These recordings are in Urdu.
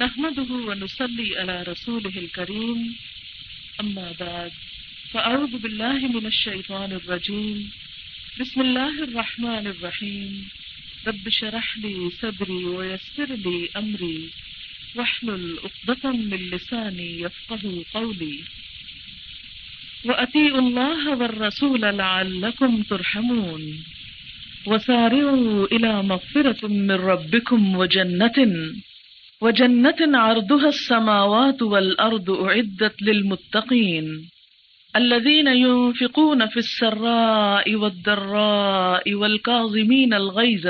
نحمده ونصلي على رسوله الكريم. أما بعد، فأعوذ بالله من الشيطان الرجيم. بسم الله الرحمن الرحيم. رب شرح لي صدري ويسر لي أمري. واحلل عقدة من لساني يفقه قولي. وأطيعوا الله والرسول لعلكم ترحمون. وسارعوا إلى مغفرة من ربكم وجنة. وجنة عرضها السماوات والأرض أعدت للمتقين الذين ينفقون في السراء والضراء والكاظمين الغيظ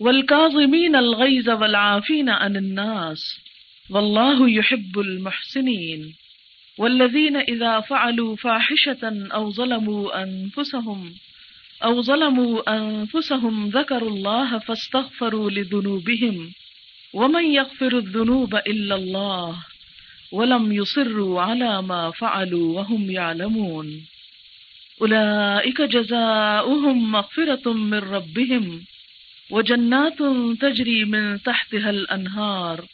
والكاظمين الغيظ والعافين عن الناس والله يحب المحسنين والذين إذا فعلوا فاحشة أو ظلموا أنفسهم أو ظلموا أنفسهم ذكروا الله فاستغفروا لذنوبهم ومن يغفر الذنوب إلا الله ولم يصروا على ما فعلوا وهم يعلمون أولئك جزاؤهم مغفرة من ربهم وجنات تجري من تحتها الأنهار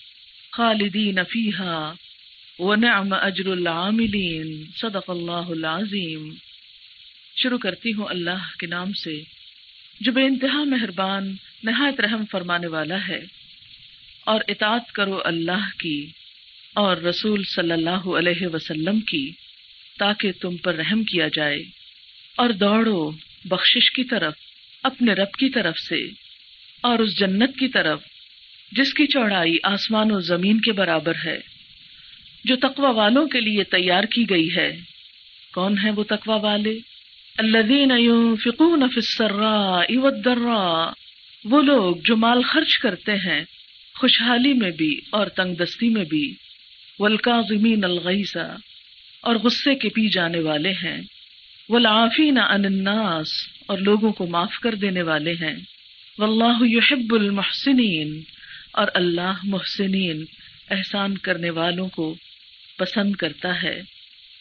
خالدين فيها ونعم أجر العاملين صدق الله العظيم شروع کرتی ہوں اللہ کے نام سے جو بے انتہا مہربان، نہایت رحم فرمانے والا ہے۔ اور اطاعت کرو اللہ کی اور رسول صلی اللہ علیہ وسلم کی، تاکہ تم پر رحم کیا جائے۔ اور دوڑو بخشش کی طرف، اپنے رب کی طرف سے، اور اس جنت کی طرف، جس کی چوڑائی آسمان و زمین کے برابر ہے۔ جو تقوی والوں کے لیے تیار کی گئی ہے۔ کون ہے وہ تقوی والے؟ الذین ينفقون فی السراء والضراء۔ وہ لوگ جو مال خرچ کرتے ہیں۔ خوشحالی میں بھی اور تنگ دستی میں بھی، والکاظمین الغیظ، اور غصے کے پی جانے والے ہیں، والعافین عن الناس، اور لوگوں کو معاف کر دینے والے ہیں، واللہ يحب المحسنین، اور اللہ محسنین، احسان کرنے والوں کو پسند کرتا ہے۔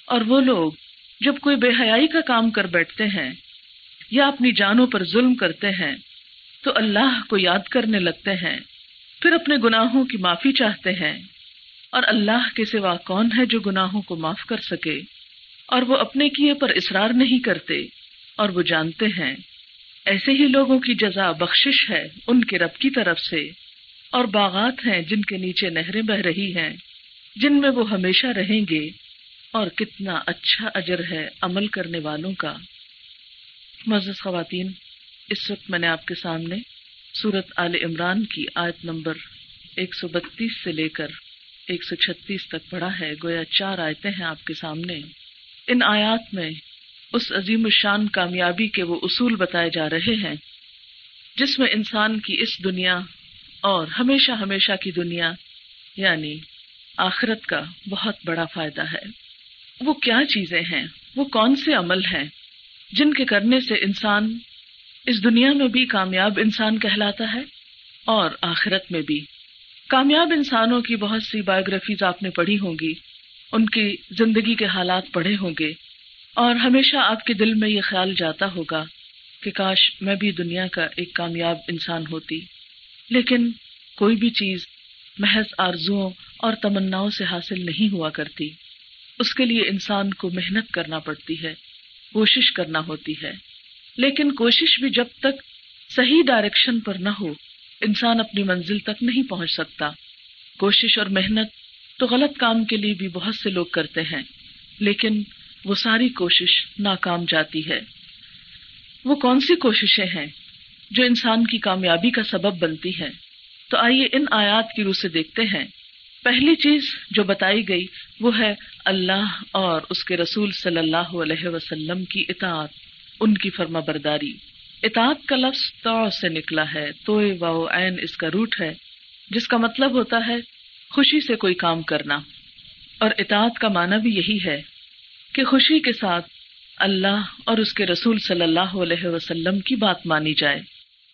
اور وہ لوگ جب کوئی بے حیائی کا کام کر بیٹھتے ہیں یا اپنی جانوں پر ظلم کرتے ہیں، تو اللہ کو یاد کرنے لگتے ہیں۔ پھر اپنے گناہوں کی معافی چاہتے ہیں۔ اور اللہ کے سوا کون ہے جو گناہوں کو معاف کر سکے؟ اور وہ اپنے کیے پر اصرار نہیں کرتے، اور وہ جانتے ہیں۔ ایسے ہی لوگوں کی جزا بخشش ہے ان کے رب کی طرف سے، اور باغات ہیں جن کے نیچے نہریں بہ رہی ہیں، جن میں وہ ہمیشہ رہیں گے۔ اور کتنا اچھا اجر ہے عمل کرنے والوں کا۔ معزز خواتین، اس وقت میں نے آپ کے سامنے سورت آل عمران کی آیت نمبر ایک سو بتیس سے لے کر ایک سو چھتیس تک پڑھا ہے، گویا چار آیتیں ہیں آپ کے سامنے۔ ان آیات میں اس عظیم الشان کامیابی کے وہ اصول بتائے جا رہے ہیں، جس میں انسان کی اس دنیا اور ہمیشہ ہمیشہ کی دنیا یعنی آخرت کا بہت بڑا فائدہ ہے۔ وہ کیا چیزیں ہیں؟ وہ کون سے عمل ہیں؟ جن کے کرنے سے انسان اس دنیا میں بھی کامیاب انسان کہلاتا ہے اور آخرت میں بھی۔ کامیاب انسانوں کی بہت سی بایوگرافیز آپ نے پڑھی ہوں گی۔ ان کی زندگی کے حالات پڑھے ہوں گے۔ اور ہمیشہ آپ کے دل میں یہ خیال جاتا ہوگا کہ کاش میں بھی دنیا کا ایک کامیاب انسان ہوتی۔ لیکن کوئی بھی چیز محض آرزوؤں اور تمناؤں سے حاصل نہیں ہوا کرتی۔ اس کے لیے انسان کو محنت کرنا پڑتی ہے، کوشش کرنا ہوتی ہے۔ لیکن کوشش بھی جب تک صحیح ڈائریکشن پر نہ ہو، انسان اپنی منزل تک نہیں پہنچ سکتا۔ کوشش اور محنت تو غلط کام کے لیے بھی بہت سے لوگ کرتے ہیں، لیکن وہ ساری کوشش ناکام جاتی ہے۔ وہ کون سی کوششیں ہیں جو انسان کی کامیابی کا سبب بنتی ہیں؟ تو آئیے ان آیات کی روح سے دیکھتے ہیں۔ پہلی چیز جو بتائی گئی وہ ہے اللہ اور اس کے رسول صلی اللہ علیہ وسلم کی اطاعت۔ ان کی فرما برداری۔ اطاعت کا لفظ تو سے نکلا ہے، تو عین اس کا روٹ ہے، جس کا مطلب ہوتا ہے خوشی سے کوئی کام کرنا۔ اور اطاعت کا معنی بھی یہی ہے کہ خوشی کے ساتھ اللہ اور اس کے رسول صلی اللہ علیہ وسلم کی بات مانی جائے۔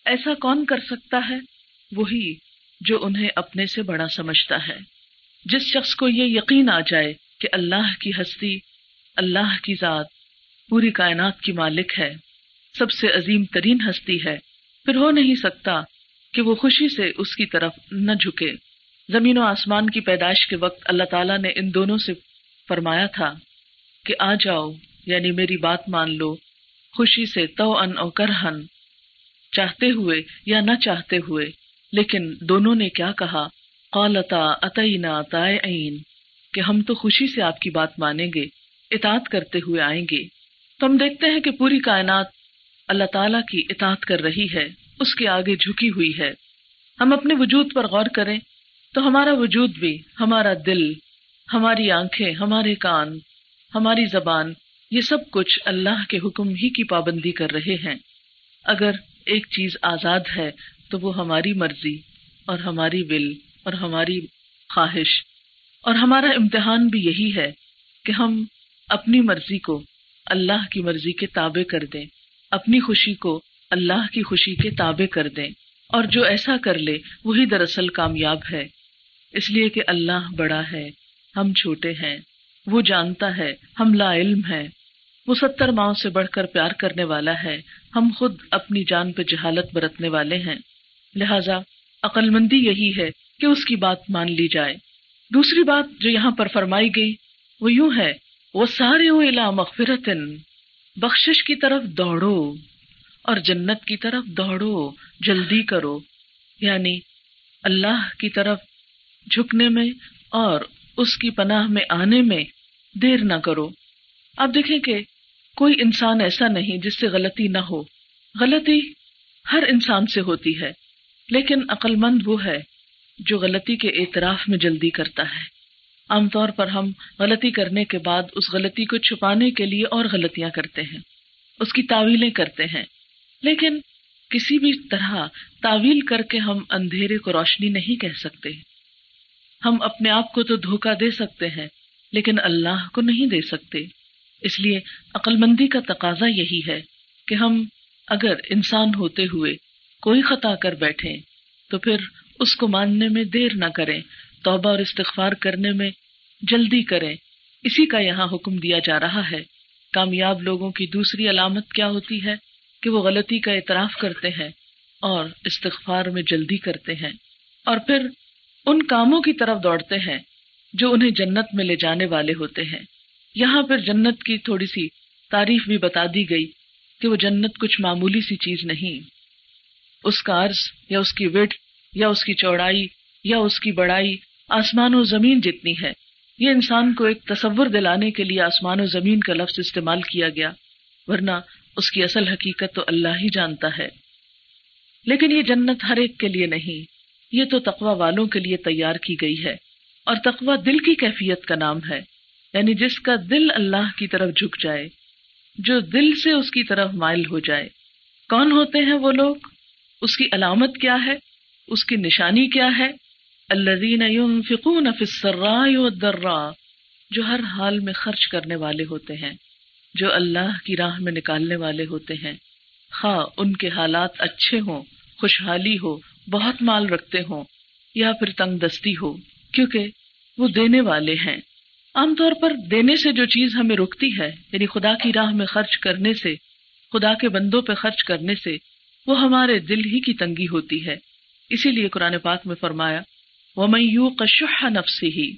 ایسا کون کر سکتا ہے؟ وہی جو انہیں اپنے سے بڑا سمجھتا ہے۔ جس شخص کو یہ یقین آ جائے کہ اللہ کی ہستی، اللہ کی ذات پوری کائنات کی مالک ہے، سب سے عظیم ترین ہستی ہے۔ پھر ہو نہیں سکتا کہ وہ خوشی سے اس کی طرف نہ جھکے۔ زمین و آسمان کی پیدائش کے وقت اللہ تعالیٰ نے ان دونوں سے فرمایا تھا کہ آ جاؤ یعنی میری بات مان لو، خوشی سے تو ان او کرہن چاہتے ہوئے یا نہ چاہتے ہوئے۔ لیکن دونوں نے کیا کہا؟ قالتا اتینا تائعین کہ ہم تو خوشی سے آپ کی بات مانیں گے، اطاعت کرتے ہوئے آئیں گے۔ تو ہم دیکھتے ہیں کہ پوری کائنات اللہ تعالیٰ کی اطاعت کر رہی ہے، اس کے آگے جھکی ہوئی ہے۔ ہم اپنے وجود پر غور کریں تو ہمارا وجود بھی، ہمارا دل، ہماری آنکھیں، ہمارے کان، ہماری زبان، یہ سب کچھ اللہ کے حکم ہی کی پابندی کر رہے ہیں۔ اگر ایک چیز آزاد ہے تو وہ ہماری مرضی اور ہماری ول اور ہماری خواہش۔ اور ہمارا امتحان بھی یہی ہے کہ ہم اپنی مرضی کو اللہ کی مرضی کے تابع کر دیں۔ اپنی خوشی کو اللہ کی خوشی کے تابع کر دیں۔ اور جو ایسا کر لے، وہی دراصل کامیاب ہے۔ اس لیے کہ اللہ بڑا ہے، ہم چھوٹے ہیں۔ وہ جانتا ہے، ہم لا علم ہے وہ ستر ماؤں سے بڑھ کر پیار کرنے والا ہے۔ ہم خود اپنی جان پہ جہالت برتنے والے ہیں۔ لہذا عقل مندی یہی ہے کہ اس کی بات مان لی جائے۔ دوسری بات جو یہاں پر فرمائی گئی، وہ یوں ہے وہ سارے مغفرت بخشش کی طرف دوڑو اور جنت کی طرف دوڑو، جلدی کرو یعنی اللہ کی طرف جھکنے میں اور اس کی پناہ میں آنے میں دیر نہ کرو۔ اب دیکھیں کہ کوئی انسان ایسا نہیں جس سے غلطی نہ ہو۔ غلطی ہر انسان سے ہوتی ہے، لیکن عقل مند وہ ہے جو غلطی کے اعتراف میں جلدی کرتا ہے۔ عام طور پر ہم غلطی کرنے کے بعد اس غلطی کو چھپانے کے لیے اور غلطیاں کرتے ہیں، اس کی تعویلیں کرتے ہیں۔ لیکن کسی بھی طرح تعویل کر کے ہم اندھیرے کو روشنی نہیں کہہ سکتے۔ ہم اپنے آپ کو تو دھوکا دے سکتے ہیں، لیکن اللہ کو نہیں دے سکتے۔ اس لیے عقل مندی کا تقاضا یہی ہے کہ ہم اگر انسان ہوتے ہوئے کوئی خطا کر بیٹھے تو پھر اس کو ماننے میں دیر نہ کریں، توبہ اور استغفار کرنے میں جلدی کریں۔ اسی کا یہاں حکم دیا جا رہا ہے۔ کامیاب لوگوں کی دوسری علامت کیا ہوتی ہے؟ کہ وہ غلطی کا اعتراف کرتے ہیں اور استغفار میں جلدی کرتے ہیں۔ اور پھر ان کاموں کی طرف دوڑتے ہیں جو انہیں جنت میں لے جانے والے ہوتے ہیں۔ یہاں پھر جنت کی تھوڑی سی تعریف بھی بتا دی گئی کہ وہ جنت کچھ معمولی سی چیز نہیں۔ اس کا عرض یا اس کی وٹ یا اس کی چوڑائی یا اس کی بڑائی آسمان و زمین جتنی ہے۔ یہ انسان کو ایک تصور دلانے کے لیے آسمان و زمین کا لفظ استعمال کیا گیا، ورنہ اس کی اصل حقیقت تو اللہ ہی جانتا ہے۔ لیکن یہ جنت ہر ایک کے لیے نہیں، یہ تو تقوا والوں کے لیے تیار کی گئی ہے، اور تقوا دل کی کیفیت کا نام ہے۔ یعنی جس کا دل اللہ کی طرف جھک جائے، جو دل سے اس کی طرف مائل ہو جائے۔ کون ہوتے ہیں وہ لوگ؟ اس کی علامت کیا ہے؟ اس کی نشانی کیا ہے؟ جو ہر حال میں خرچ کرنے والے ہوتے ہیں، جو اللہ کی راہ میں نکالنے والے ہوتے ہیں۔ خواہ ان کے حالات اچھے ہوں، خوشحالی ہو، بہت مال رکھتے ہوں، یا پھر تنگ دستی ہو، کیونکہ وہ دینے والے ہیں۔ عام طور پر دینے سے جو چیز ہمیں رکتی ہے یعنی خدا کی راہ میں خرچ کرنے سے، خدا کے بندوں پہ خرچ کرنے سے، وہ ہمارے دل ہی کی تنگی ہوتی ہے۔ اسی لیے قرآن پاک میں فرمایا وہ میو کشح نفسی ہی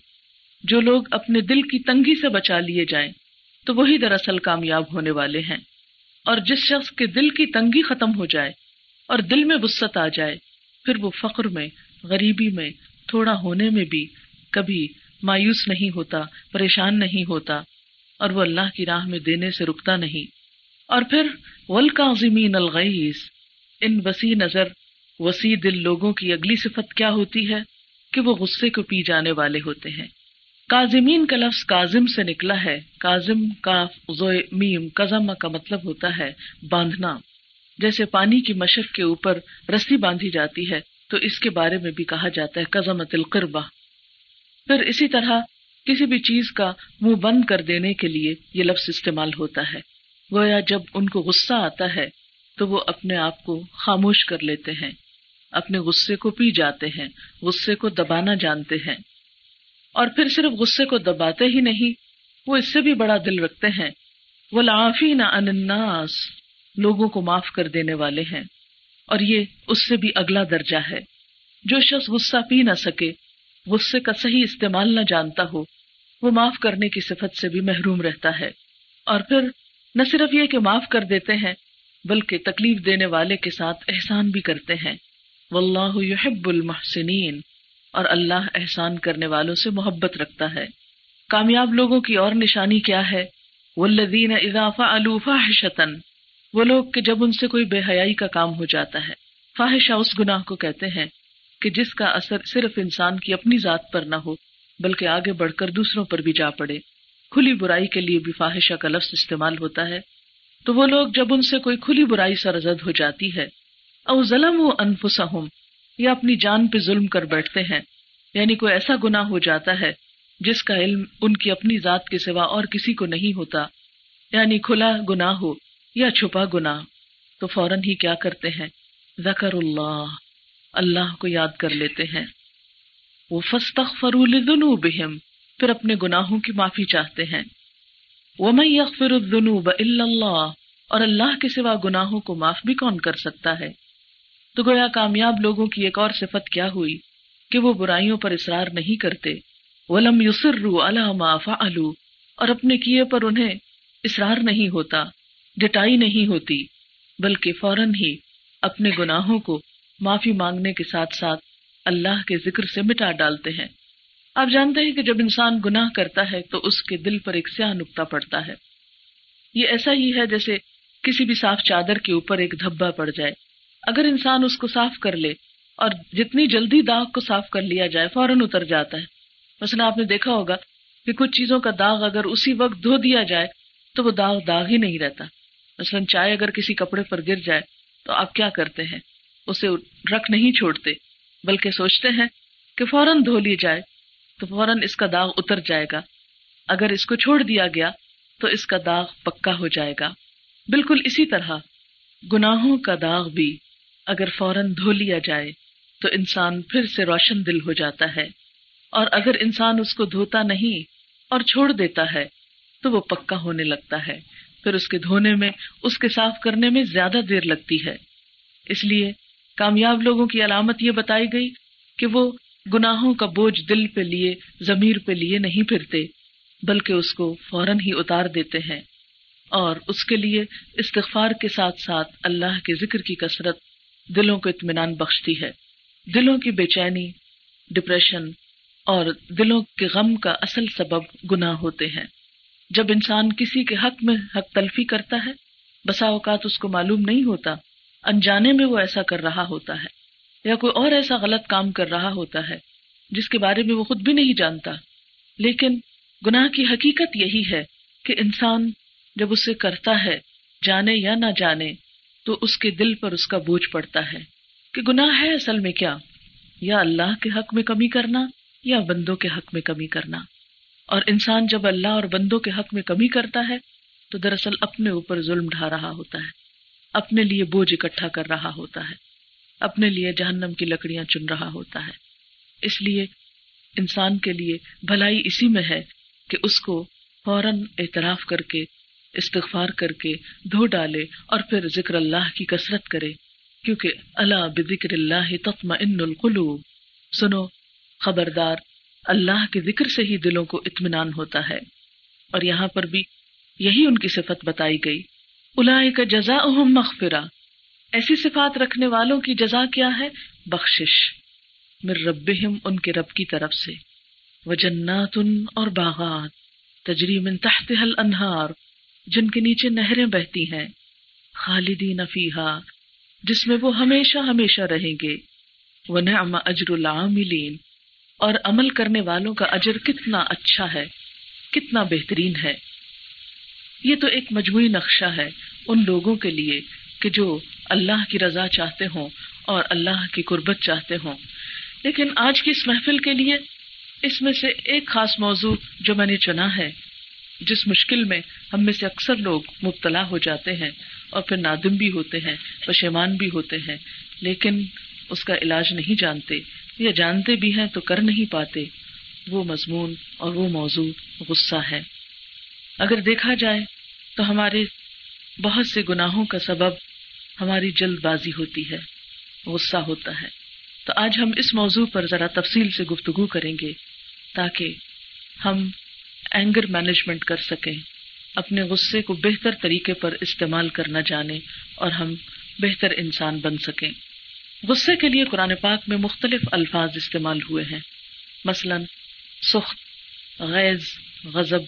جو لوگ اپنے دل کی تنگی سے بچا لیے جائیں، تو وہی دراصل کامیاب ہونے والے ہیں۔ اور جس شخص کے دل کی تنگی ختم ہو جائے اور دل میں وسط آ جائے، پھر وہ فخر میں، غریبی میں، تھوڑا ہونے میں بھی کبھی مایوس نہیں ہوتا، پریشان نہیں ہوتا، اور وہ اللہ کی راہ میں دینے سے رکتا نہیں۔ اور پھر ول کا الغیز ان وسیع نظر، وسیع دل لوگوں کی اگلی صفت کیا ہوتی ہے؟ کہ وہ غصے کو پی جانے والے ہوتے ہیں۔ کازمین کا لفظ کازم سے نکلا ہے۔ کازم کا میم کزم کا مطلب ہوتا ہے باندھنا۔ جیسے پانی کی مشق کے اوپر رسی باندھی جاتی ہے، تو اس کے بارے میں بھی کہا جاتا ہے کزم القربہ۔ پھر اسی طرح کسی بھی چیز کا منہ بند کر دینے کے لیے یہ لفظ استعمال ہوتا ہے۔ گویا جب ان کو غصہ آتا ہے، تو وہ اپنے آپ کو خاموش کر لیتے ہیں۔ اپنے غصے کو پی جاتے ہیں، غصے کو دبانا جانتے ہیں۔ اور پھر صرف غصے کو دباتے ہی نہیں، وہ اس سے بھی بڑا دل رکھتے ہیں۔ وہ لافی نہ اناس لوگوں کو معاف کر دینے والے ہیں۔ اور یہ اس سے بھی اگلا درجہ ہے۔ جو شخص غصہ پی نہ سکے، غصے کا صحیح استعمال نہ جانتا ہو، وہ معاف کرنے کی صفت سے بھی محروم رہتا ہے۔ اور پھر نہ صرف یہ کہ معاف کر دیتے ہیں، بلکہ تکلیف دینے والے کے ساتھ احسان بھی کرتے ہیں۔ واللہ يحب المحسنین۔ اور اللہ احسان کرنے والوں سے محبت رکھتا ہے۔ کامیاب لوگوں کی اور نشانی کیا ہے؟ والذین اذا فعلوا فاحشتا۔ وہ لوگ کہ جب ان سے کوئی بے حیائی کا کام ہو جاتا ہے۔ فاحشہ اس گناہ کو کہتے ہیں کہ جس کا اثر صرف انسان کی اپنی ذات پر نہ ہو، بلکہ آگے بڑھ کر دوسروں پر بھی جا پڑے۔ کھلی برائی کے لیے بھی فاحشہ کا لفظ استعمال ہوتا ہے۔ تو وہ لوگ جب ان سے کوئی کھلی برائی سرزد ہو جاتی ہے او ظلم و انفسہم یا اپنی جان پہ ظلم کر بیٹھتے ہیں۔ یعنی کوئی ایسا گناہ ہو جاتا ہے جس کا علم ان کی اپنی ذات کے سوا اور کسی کو نہیں ہوتا۔ یعنی کھلا گناہ ہو یا چھپا گناہ۔ تو فوراً ہی کیا کرتے ہیں؟ ذکر اللہ اللہ کو یاد کر لیتے ہیں۔ وہ فستغفروا لذنوبہم، پھر اپنے گناہوں کی معافی چاہتے ہیں۔ وَمَن يَغْفِرُ الذُّنُوبَ إِلَّا اللَّهُ اور اللہ کے سوا گناہوں کو معاف بھی کون کر سکتا ہے؟ تو گویا کامیاب لوگوں کی ایک اور صفت کیا ہوئی؟ کہ وہ برائیوں پر اصرار نہیں کرتے۔ ولم يصروا على ما فعلوا۔ اور اپنے کیے پر انہیں اصرار نہیں ہوتا، ڈٹائی نہیں ہوتی، بلکہ فوراً ہی اپنے گناہوں کو معافی مانگنے کے ساتھ ساتھ اللہ کے ذکر سے مٹا ڈالتے ہیں۔ آپ جانتے ہیں کہ جب انسان گناہ کرتا ہے تو اس کے دل پر ایک سیاہ نکتا پڑتا ہے۔ یہ ایسا ہی ہے جیسے کسی بھی صاف چادر کے اوپر ایک دھبا پڑ جائے۔ اگر انسان اس کو صاف کر لے اور جتنی جلدی داغ کو صاف کر لیا جائے، فوراً اتر جاتا ہے۔ مثلا آپ نے دیکھا ہوگا کہ کچھ چیزوں کا داغ اگر اسی وقت دھو دیا جائے تو وہ داغ داغ ہی نہیں رہتا۔ مثلا چائے اگر کسی کپڑے پر گر جائے تو آپ کیا کرتے ہیں؟ اسے رکھ نہیں چھوڑتے، بلکہ سوچتے ہیں کہ فوراً دھو لی جائے تو فوراً اس کا داغ اتر جائے گا۔ اگر اس کو چھوڑ دیا گیا تو اس کا داغ پکا ہو جائے گا۔ بالکل اسی طرح گناہوں کا داغ بھی۔ اگر فوراً دھو لیا جائے تو انسان پھر سے روشن دل ہو جاتا ہے۔ اور اگر انسان اس کو دھوتا نہیں اور چھوڑ دیتا ہے تو وہ پکا ہونے لگتا ہے۔ پھر اس کے دھونے میں، اس کے صاف کرنے میں زیادہ دیر لگتی ہے۔ اس لیے کامیاب لوگوں کی علامت یہ بتائی گئی کہ وہ گناہوں کا بوجھ دل پہ لیے، ضمیر پہ لیے نہیں پھرتے، بلکہ اس کو فوراً ہی اتار دیتے ہیں۔ اور اس کے لیے استغفار کے ساتھ ساتھ اللہ کے ذکر کی کثرت دلوں کو اطمینان بخشتی ہے۔ دلوں کی بے چینی ڈپریشن اور دلوں کے غم کا اصل سبب گناہ ہوتے ہیں۔ جب انسان کسی کے حق میں حق تلفی کرتا ہے، بسا اوقات اس کو معلوم نہیں ہوتا، انجانے میں وہ ایسا کر رہا ہوتا ہے یا کوئی اور ایسا غلط کام کر رہا ہوتا ہے، جس کے بارے میں وہ خود بھی نہیں جانتا۔ لیکن گناہ کی حقیقت یہی ہے کہ انسان جب اسے کرتا ہے، جانے یا نہ جانے تو اس کے دل پر اس کا بوجھ پڑتا ہے کہ گناہ ہے اصل میں کیا؟ یا اللہ کے حق میں کمی کرنا یا بندوں کے حق میں کمی کرنا؟ اور انسان جب اللہ اور بندوں کے حق میں کمی کرتا ہے تو دراصل اپنے اوپر ظلم ڈھا رہا ہوتا ہے، اپنے لیے بوجھ اکٹھا کر رہا ہوتا ہے، اپنے لیے جہنم کی لکڑیاں چن رہا ہوتا ہے۔ اس لیے انسان کے لیے بھلائی اسی میں ہے کہ اس کو فوراً اعتراف کر کے استغفار کر کے دھو ڈالے اور پھر ذکر اللہ کی کثرت کرے، کیونکہ اللہ بذکر اللہ تطمئن ان القلوب۔ سنو، خبردار، اللہ کے ذکر سے ہی دلوں کو اطمینان ہوتا ہے۔ اور یہاں پر بھی یہی ان کی صفت بتائی گئی۔ الا کا جزا مغفرہ۔ ایسی صفات رکھنے والوں کی جزا کیا ہے؟ بخشش۔ مر رب ان کے رب کی طرف سے۔ وہ جنات اور باغات تجریم تحت حل انہار جن کے نیچے نہریں بہتی ہیں، خالدین فیحا جس میں وہ ہمیشہ ہمیشہ رہیں گے۔ وہ اجر العاملین اور عمل کرنے والوں کا اجر کتنا اچھا ہے، کتنا بہترین ہے۔ یہ تو ایک مجموعی نقشہ ہے ان لوگوں کے لیے کہ جو اللہ کی رضا چاہتے ہوں اور اللہ کی قربت چاہتے ہوں۔ لیکن آج کی اس محفل کے لیے اس میں سے ایک خاص موضوع جو میں نے چنا ہے جس مشکل میں ہم میں سے اکثر لوگ مبتلا ہو جاتے ہیں اور پھر نادم بھی ہوتے ہیں، پشیمان بھی ہوتے ہیں، لیکن اس کا علاج نہیں جانتے یا جانتے بھی ہیں تو کر نہیں پاتے۔ وہ مضمون اور وہ موضوع غصہ ہے۔ اگر دیکھا جائے تو ہمارے بہت سے گناہوں کا سبب ہماری جلد بازی ہوتی ہے، غصہ ہوتا ہے۔ تو آج ہم اس موضوع پر ذرا تفصیل سے گفتگو کریں گے تاکہ ہم اینگر مینجمنٹ کر سکیں۔ اپنے غصے کو بہتر طریقے پر استعمال کرنا جانیں اور ہم بہتر انسان بن سکیں۔ غصے کے لیے قرآن پاک میں مختلف الفاظ استعمال ہوئے ہیں۔ مثلاً، سخت غیض غضب۔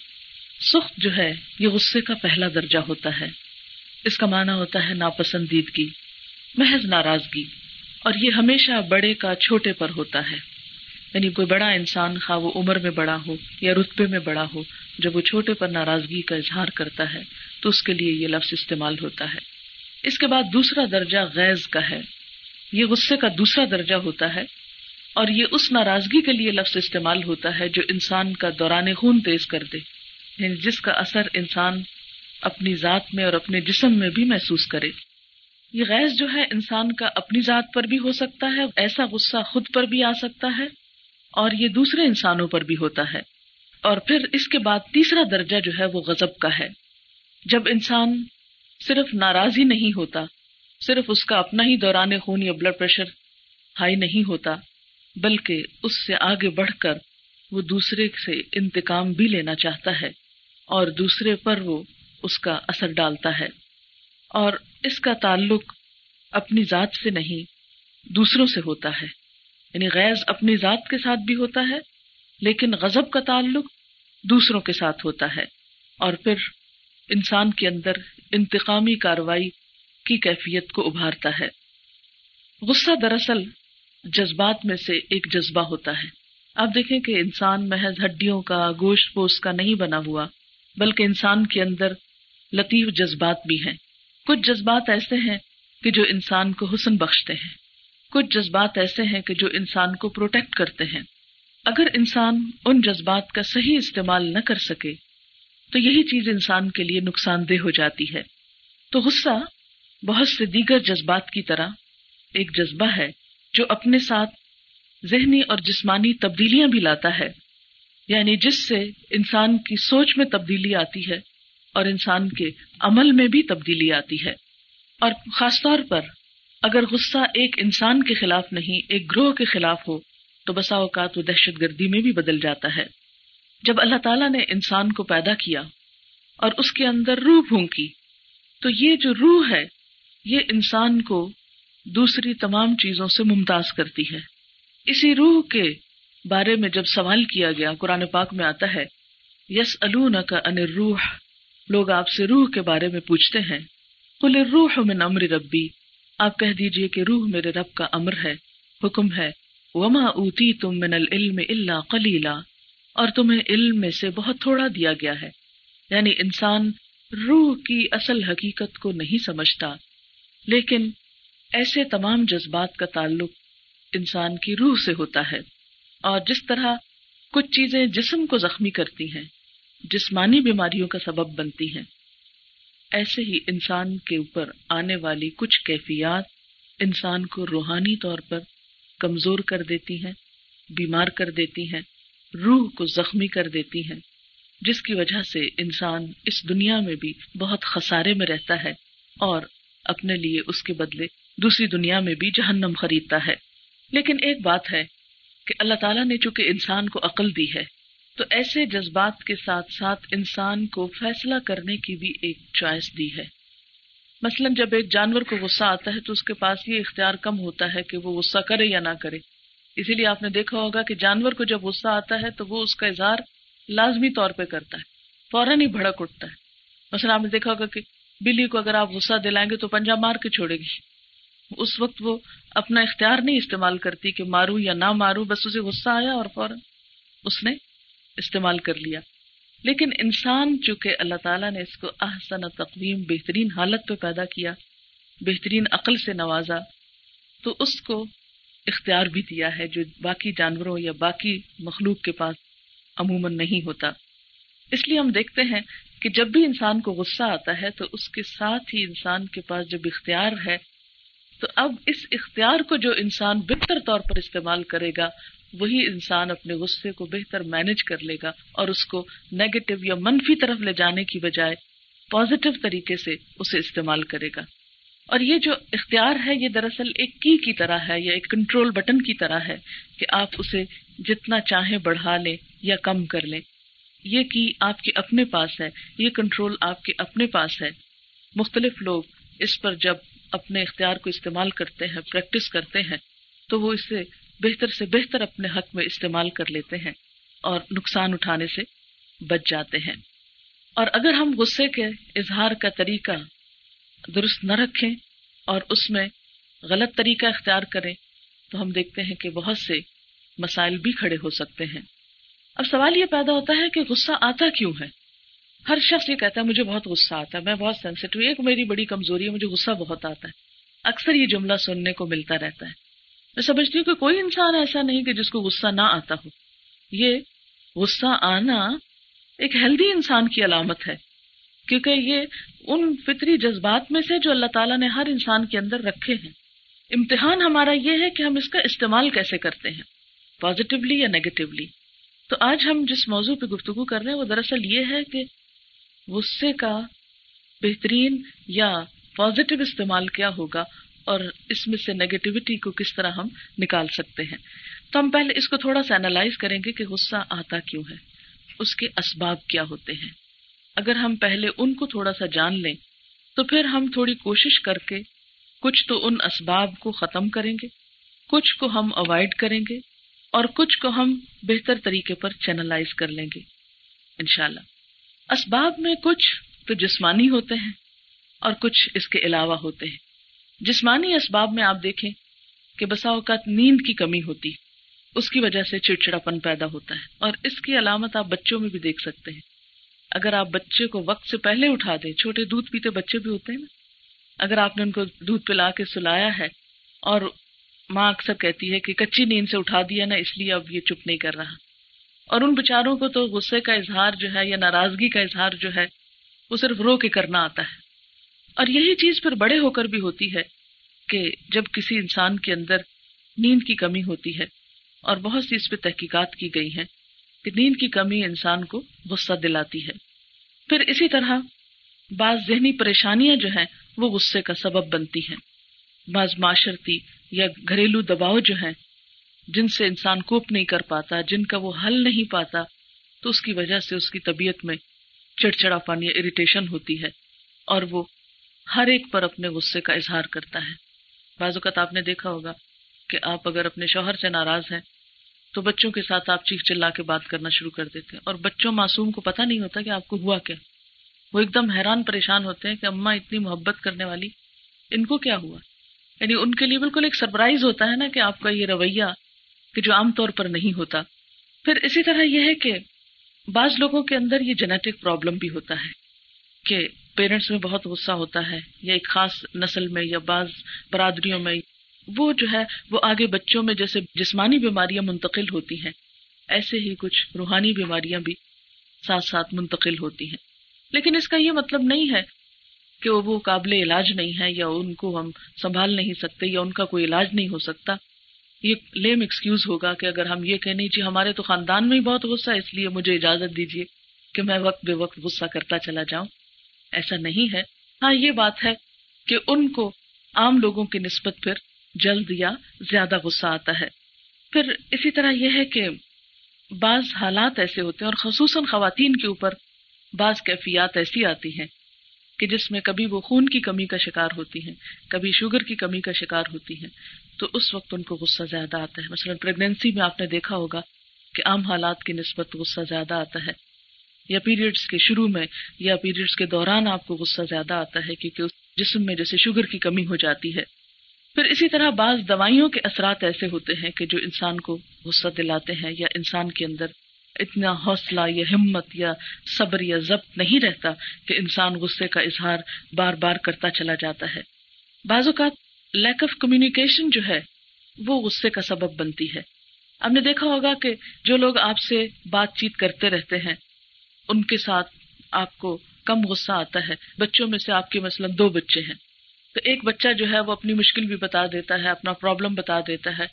سخت جو ہے، یہ غصے کا پہلا درجہ ہوتا ہے۔ اس کا معنی ہوتا ہے ناپسندیدگی، محض ناراضگی۔ اور یہ ہمیشہ بڑے کا چھوٹے پر ہوتا ہے۔ یعنی کوئی بڑا انسان خواہ وہ عمر میں بڑا ہو یا رتبے میں بڑا ہو، جب وہ چھوٹے پر ناراضگی کا اظہار کرتا ہے، تو اس کے لیے یہ لفظ استعمال ہوتا ہے۔ اس کے بعد دوسرا درجہ غیض کا ہے۔ یہ غصے کا دوسرا درجہ ہوتا ہے اور یہ اس ناراضگی کے لیے لفظ استعمال ہوتا ہے جو انسان کا دوران خون تیز کر دے یعنی جس کا اثر انسان اپنی ذات میں اور اپنے جسم میں بھی محسوس کرے۔ یہ غیظ جو ہے، انسان کا اپنی ذات پر بھی ہو سکتا ہے، ایسا غصہ خود پر بھی آ سکتا ہے۔ اور یہ دوسرے انسانوں پر بھی ہوتا ہے۔ اور پھر اس کے بعد تیسرا درجہ جو ہے وہ غضب کا ہے۔ جب انسان صرف ناراض ہی نہیں ہوتا، صرف اس کا اپنا ہی دوران خون یا بلڈ پریشر ہائی نہیں ہوتا، بلکہ اس سے آگے بڑھ کر وہ دوسرے سے انتقام بھی لینا چاہتا ہے اور دوسرے پر وہ اس کا اثر ڈالتا ہے۔ اور اس کا تعلق اپنی ذات سے نہیں، دوسروں سے ہوتا ہے۔ یعنی غیض اپنی ذات کے ساتھ بھی ہوتا ہے، لیکن غضب کا تعلق دوسروں کے ساتھ ہوتا ہے۔ اور پھر انسان کے اندر انتقامی کاروائی کی کیفیت کو ابھارتا ہے۔ غصہ دراصل جذبات میں سے ایک جذبہ ہوتا ہے۔ آپ دیکھیں کہ انسان محض ہڈیوں کا، گوشت پوست کا نہیں بنا ہوا، بلکہ انسان کے اندر لطیف جذبات بھی ہیں۔ کچھ جذبات ایسے ہیں کہ جو انسان کو حسن بخشتے ہیں۔ کچھ جذبات ایسے ہیں کہ جو انسان کو پروٹیکٹ کرتے ہیں۔ اگر انسان ان جذبات کا صحیح استعمال نہ کر سکے، تو یہی چیز انسان کے لیے نقصان دہ ہو جاتی ہے۔ تو غصہ بہت سے دیگر جذبات کی طرح ایک جذبہ ہے جو اپنے ساتھ ذہنی اور جسمانی تبدیلیاں بھی لاتا ہے۔ یعنی جس سے انسان کی سوچ میں تبدیلی آتی ہے اور انسان کے عمل میں بھی تبدیلی آتی ہے۔ اور خاص طور پر اگر غصہ ایک انسان کے خلاف نہیں، ایک گروہ کے خلاف ہو، تو بسا اوقات وہ دہشت گردی میں بھی بدل جاتا ہے۔ جب اللہ تعالیٰ نے انسان کو پیدا کیا اور اس کے اندر روح پھونکی، تو یہ جو روح ہے، یہ انسان کو دوسری تمام چیزوں سے ممتاز کرتی ہے۔ اسی روح کے بارے میں جب سوال کیا گیا، قرآن پاک میں آتا ہے یس کا ان روح لوگ آپ سے روح کے بارے میں پوچھتے ہیں کل روح من امر ربی آپ کہہ دیجیے کہ روح میرے رب کا امر ہے، حکم ہے۔ وما اوتی تم من العلم اللہ کلیلہ اور تمہیں علم میں سے بہت تھوڑا دیا گیا ہے۔ یعنی انسان روح کی اصل حقیقت کو نہیں سمجھتا۔ لیکن ایسے تمام جذبات کا تعلق انسان کی روح سے ہوتا ہے۔ اور جس طرح کچھ چیزیں جسم کو زخمی کرتی ہیں، جسمانی بیماریوں کا سبب بنتی ہیں۔ ایسے ہی انسان کے اوپر آنے والی کچھ کیفیات انسان کو روحانی طور پر کمزور کر دیتی ہیں، بیمار کر دیتی ہیں، روح کو زخمی کر دیتی ہیں، جس کی وجہ سے انسان اس دنیا میں بھی بہت خسارے میں رہتا ہے اور اپنے لیے اس کے بدلے دوسری دنیا میں بھی جہنم خریدتا ہے۔ لیکن ایک بات ہے کہ اللہ تعالیٰ نے چونکہ انسان کو عقل دی ہے تو ایسے جذبات کے ساتھ ساتھ انسان کو فیصلہ کرنے کی بھی ایک چوائس دی ہے۔ مثلاً جب ایک جانور کو غصہ آتا ہے تو اس کے پاس یہ اختیار کم ہوتا ہے کہ وہ غصہ کرے یا نہ کرے۔ اسی لیے آپ نے دیکھا ہوگا کہ جانور کو جب غصہ آتا ہے تو وہ اس کا اظہار لازمی طور پہ کرتا ہے، فوراً ہی بھڑک اٹھتا ہے۔ مثلاً آپ نے دیکھا ہوگا کہ بلی کو اگر آپ غصہ دلائیں گے تو پنجاب مار کے چھوڑے گی۔ اس وقت وہ اپنا اختیار نہیں استعمال کرتی کہ مارو یا نہ مارو بس اسے غصہ آیا اور فوراً اس نے استعمال کر لیا۔ لیکن انسان چونکہ اللہ تعالیٰ نے اس کو احسن تقویم، بہترین حالت پہ پیدا کیا، بہترین عقل سے نوازا، تو اس کو اختیار بھی دیا ہے جو باقی جانوروں یا باقی مخلوق کے پاس عموماً نہیں ہوتا۔ اس لیے ہم دیکھتے ہیں کہ جب بھی انسان کو غصہ آتا ہے تو اس کے ساتھ ہی انسان کے پاس جب اختیار ہے، تو اب اس اختیار کو جو انسان بہتر طور پر استعمال کرے گا وہی انسان اپنے غصے کو بہتر مینج کر لے گا اور اس کو نیگیٹو یا منفی طرف لے جانے کی بجائے پازیٹو طریقے سے اسے استعمال کرے گا۔ اور یہ جو اختیار ہے، یہ دراصل ایک کی کی طرح ہے، یا ایک کنٹرول بٹن کی طرح ہے کہ آپ اسے جتنا چاہیں بڑھا لیں یا کم کر لیں۔ یہ کی آپ کے اپنے پاس ہے، یہ کنٹرول آپ کے اپنے پاس ہے۔ مختلف لوگ اس پر جب اپنے اختیار کو استعمال کرتے ہیں پریکٹس کرتے ہیں، تو وہ اسے بہتر سے بہتر اپنے حق میں استعمال کر لیتے ہیں اور نقصان اٹھانے سے بچ جاتے ہیں۔ اور اگر ہم غصے کے اظہار کا طریقہ درست نہ رکھیں اور اس میں غلط طریقہ اختیار کریں، تو ہم دیکھتے ہیں کہ بہت سے مسائل بھی کھڑے ہو سکتے ہیں۔ اب سوال یہ پیدا ہوتا ہے کہ غصہ آتا کیوں ہے؟ ہر شخص یہ کہتا ہے، مجھے بہت غصہ آتا ہے، میں بہت سینسیٹیو ایک میری بڑی کمزوری ہے، مجھے غصہ بہت آتا ہے۔ اکثر یہ جملہ سننے کو ملتا رہتا ہے۔ میں سمجھتی ہوں کہ کوئی انسان ایسا نہیں کہ جس کو غصہ نہ آتا ہو۔ یہ غصہ آنا ایک ہیلدی انسان کی علامت ہے، کیونکہ یہ ان فطری جذبات میں سے جو اللہ تعالیٰ نے ہر انسان کے اندر رکھے ہیں۔ امتحان ہمارا یہ ہے کہ ہم اس کا استعمال کیسے کرتے ہیں پازیٹیولی یا نیگیٹولی تو آج ہم جس موضوع پہ گفتگو کر رہے ہیں، وہ دراصل یہ ہے کہ غصے کا بہترین یا پازیٹیو استعمال کیا ہوگا۔ اور اس میں سے نیگیٹیوٹی کو کس طرح ہم نکال سکتے ہیں؟ تو ہم پہلے اس کو تھوڑا سا اینالائز کریں گے کہ غصہ آتا کیوں ہے؟ اس کے اسباب کیا ہوتے ہیں؟ اگر ہم پہلے ان کو تھوڑا سا جان لیں، تو پھر ہم تھوڑی کوشش کر کے کچھ تو ان اسباب کو ختم کریں گے، کچھ کو ہم اوائڈ کریں گے اور کچھ کو ہم بہتر طریقے پر چینلائز کر لیں گے، انشاءاللہ۔ اسباب میں کچھ تو جسمانی ہوتے ہیں اور کچھ اس کے علاوہ ہوتے ہیں۔ جسمانی اسباب میں آپ دیکھیں کہ بسا اوقات نیند کی کمی ہوتی، اس کی وجہ سے چڑچڑاپن پیدا ہوتا ہے اور اس کی علامت آپ بچوں میں بھی دیکھ سکتے ہیں۔ اگر آپ بچے کو وقت سے پہلے اٹھا دیں، چھوٹے دودھ پیتے بچے بھی ہوتے ہیں نا۔ اگر آپ نے ان کو دودھ پلا کے سلایا ہے اور ماں اکثر کہتی ہے کہ کچی نیند سے اٹھا دیا نا، اس لیے اب یہ چپ نہیں کر رہا۔ اور ان بچاروں کو تو غصے کا اظہار جو ہے یا ناراضگی کا اظہار جو ہے، وہ صرف رو کے کرنا آتا ہے۔ اور یہی چیز پھر بڑے ہو کر بھی ہوتی ہے کہ جب کسی انسان کے اندر نیند کی کمی ہوتی ہے اور بہت سی اس پہ تحقیقات کی گئی ہیں کہ نیند کی کمی انسان کو غصہ دلاتی ہے۔ پھر اسی طرح بعض ذہنی پریشانیاں جو ہیں وہ غصے کا سبب بنتی ہیں۔ بعض معاشرتی یا گھریلو دباؤ جو ہیں، جن سے انسان کوپ نہیں کر پاتا، جن کا وہ حل نہیں پاتا، تو اس کی وجہ سے اس کی طبیعت میں چڑچڑا پانی یا اریٹیشن ہوتی ہے اور وہ ہر ایک پر اپنے غصے کا اظہار کرتا ہے۔ بعض اوقات آپ نے دیکھا ہوگا کہ آپ اگر اپنے شوہر سے ناراض ہیں تو بچوں کے ساتھ آپ چیخ چلا کے بات کرنا شروع کر دیتے ہیں اور بچوں معصوم کو پتا نہیں ہوتا کہ آپ کو ہوا کیا۔ وہ ایک دم حیران پریشان ہوتے ہیں کہ اما اتنی محبت کرنے والی، ان کو کیا ہوا؟ یعنی ان کے لیے بالکل ایک سرپرائز ہوتا ہے نا کہ آپ کا یہ رویہ کہ جو عام طور پر نہیں ہوتا۔ پھر اسی طرح یہ ہے کہ بعض لوگوں کے اندر یہ جینیٹک پرابلم بھی ہوتا ہے کہ پیرنٹس میں بہت غصہ ہوتا ہے یا ایک خاص نسل میں یا بعض برادریوں میں، وہ جو ہے، وہ آگے بچوں میں جیسے جسمانی بیماریاں منتقل ہوتی ہیں۔ ایسے ہی کچھ روحانی بیماریاں بھی ساتھ ساتھ منتقل ہوتی ہیں۔ لیکن اس کا یہ مطلب نہیں ہے کہ وہ قابل علاج نہیں ہے یا ان کو ہم سنبھال نہیں سکتے یا ان کا کوئی علاج نہیں ہو سکتا۔ یہ لیم ایکسکیوز ہوگا کہ اگر ہم یہ کہنے جی ہمارے تو خاندان میں ہی بہت غصہ ہے، اس لیے مجھے اجازت دیجیے کہ میں وقت بے وقت غصہ کرتا چلا جاؤں۔ ایسا نہیں ہے۔ ہاں یہ بات ہے کہ ان کو عام لوگوں کی نسبت پھر جلد یا زیادہ غصہ آتا ہے۔ پھر اسی طرح یہ ہے کہ بعض حالات ایسے ہوتے ہیں اور خصوصاً خواتین کے اوپر بعض کیفیات ایسی آتی ہیں کہ جس میں کبھی وہ خون کی کمی کا شکار ہوتی ہیں، کبھی شوگر کی کمی کا شکار ہوتی ہیں۔ تو اس وقت ان کو غصہ زیادہ آتا ہے۔ مثلاً پریگنینسی میں آپ نے دیکھا ہوگا کہ عام حالات کی نسبت غصہ زیادہ آتا ہے۔ یا پیریڈس کے شروع میں یا پیریڈس کے دوران آپ کو غصہ زیادہ آتا ہے کیونکہ اس جسم میں جیسے شوگر کی کمی ہو جاتی ہے۔ پھر اسی طرح بعض دوائیوں کے اثرات ایسے ہوتے ہیں کہ جو انسان کو غصہ دلاتے ہیں یا انسان کے اندر اتنا حوصلہ یا ہمت یا صبر یا ضبط نہیں رہتا کہ انسان غصے کا اظہار بار بار کرتا چلا جاتا ہے۔ بعض اوقات لیک آف کمیونیکیشن جو ہے وہ غصے کا سبب بنتی ہے۔ آپ نے دیکھا ہوگا کہ جو لوگ آپ سے بات چیت کرتے رہتے ہیں ان کے ساتھ آپ کو کم غصہ آتا ہے۔ بچوں میں سے آپ کے مثلاً دو بچے ہیں۔ تو ایک بچہ جو ہے وہ اپنی مشکل بھی بتا دیتا ہے، اپنا پرابلم بتا دیتا ہے۔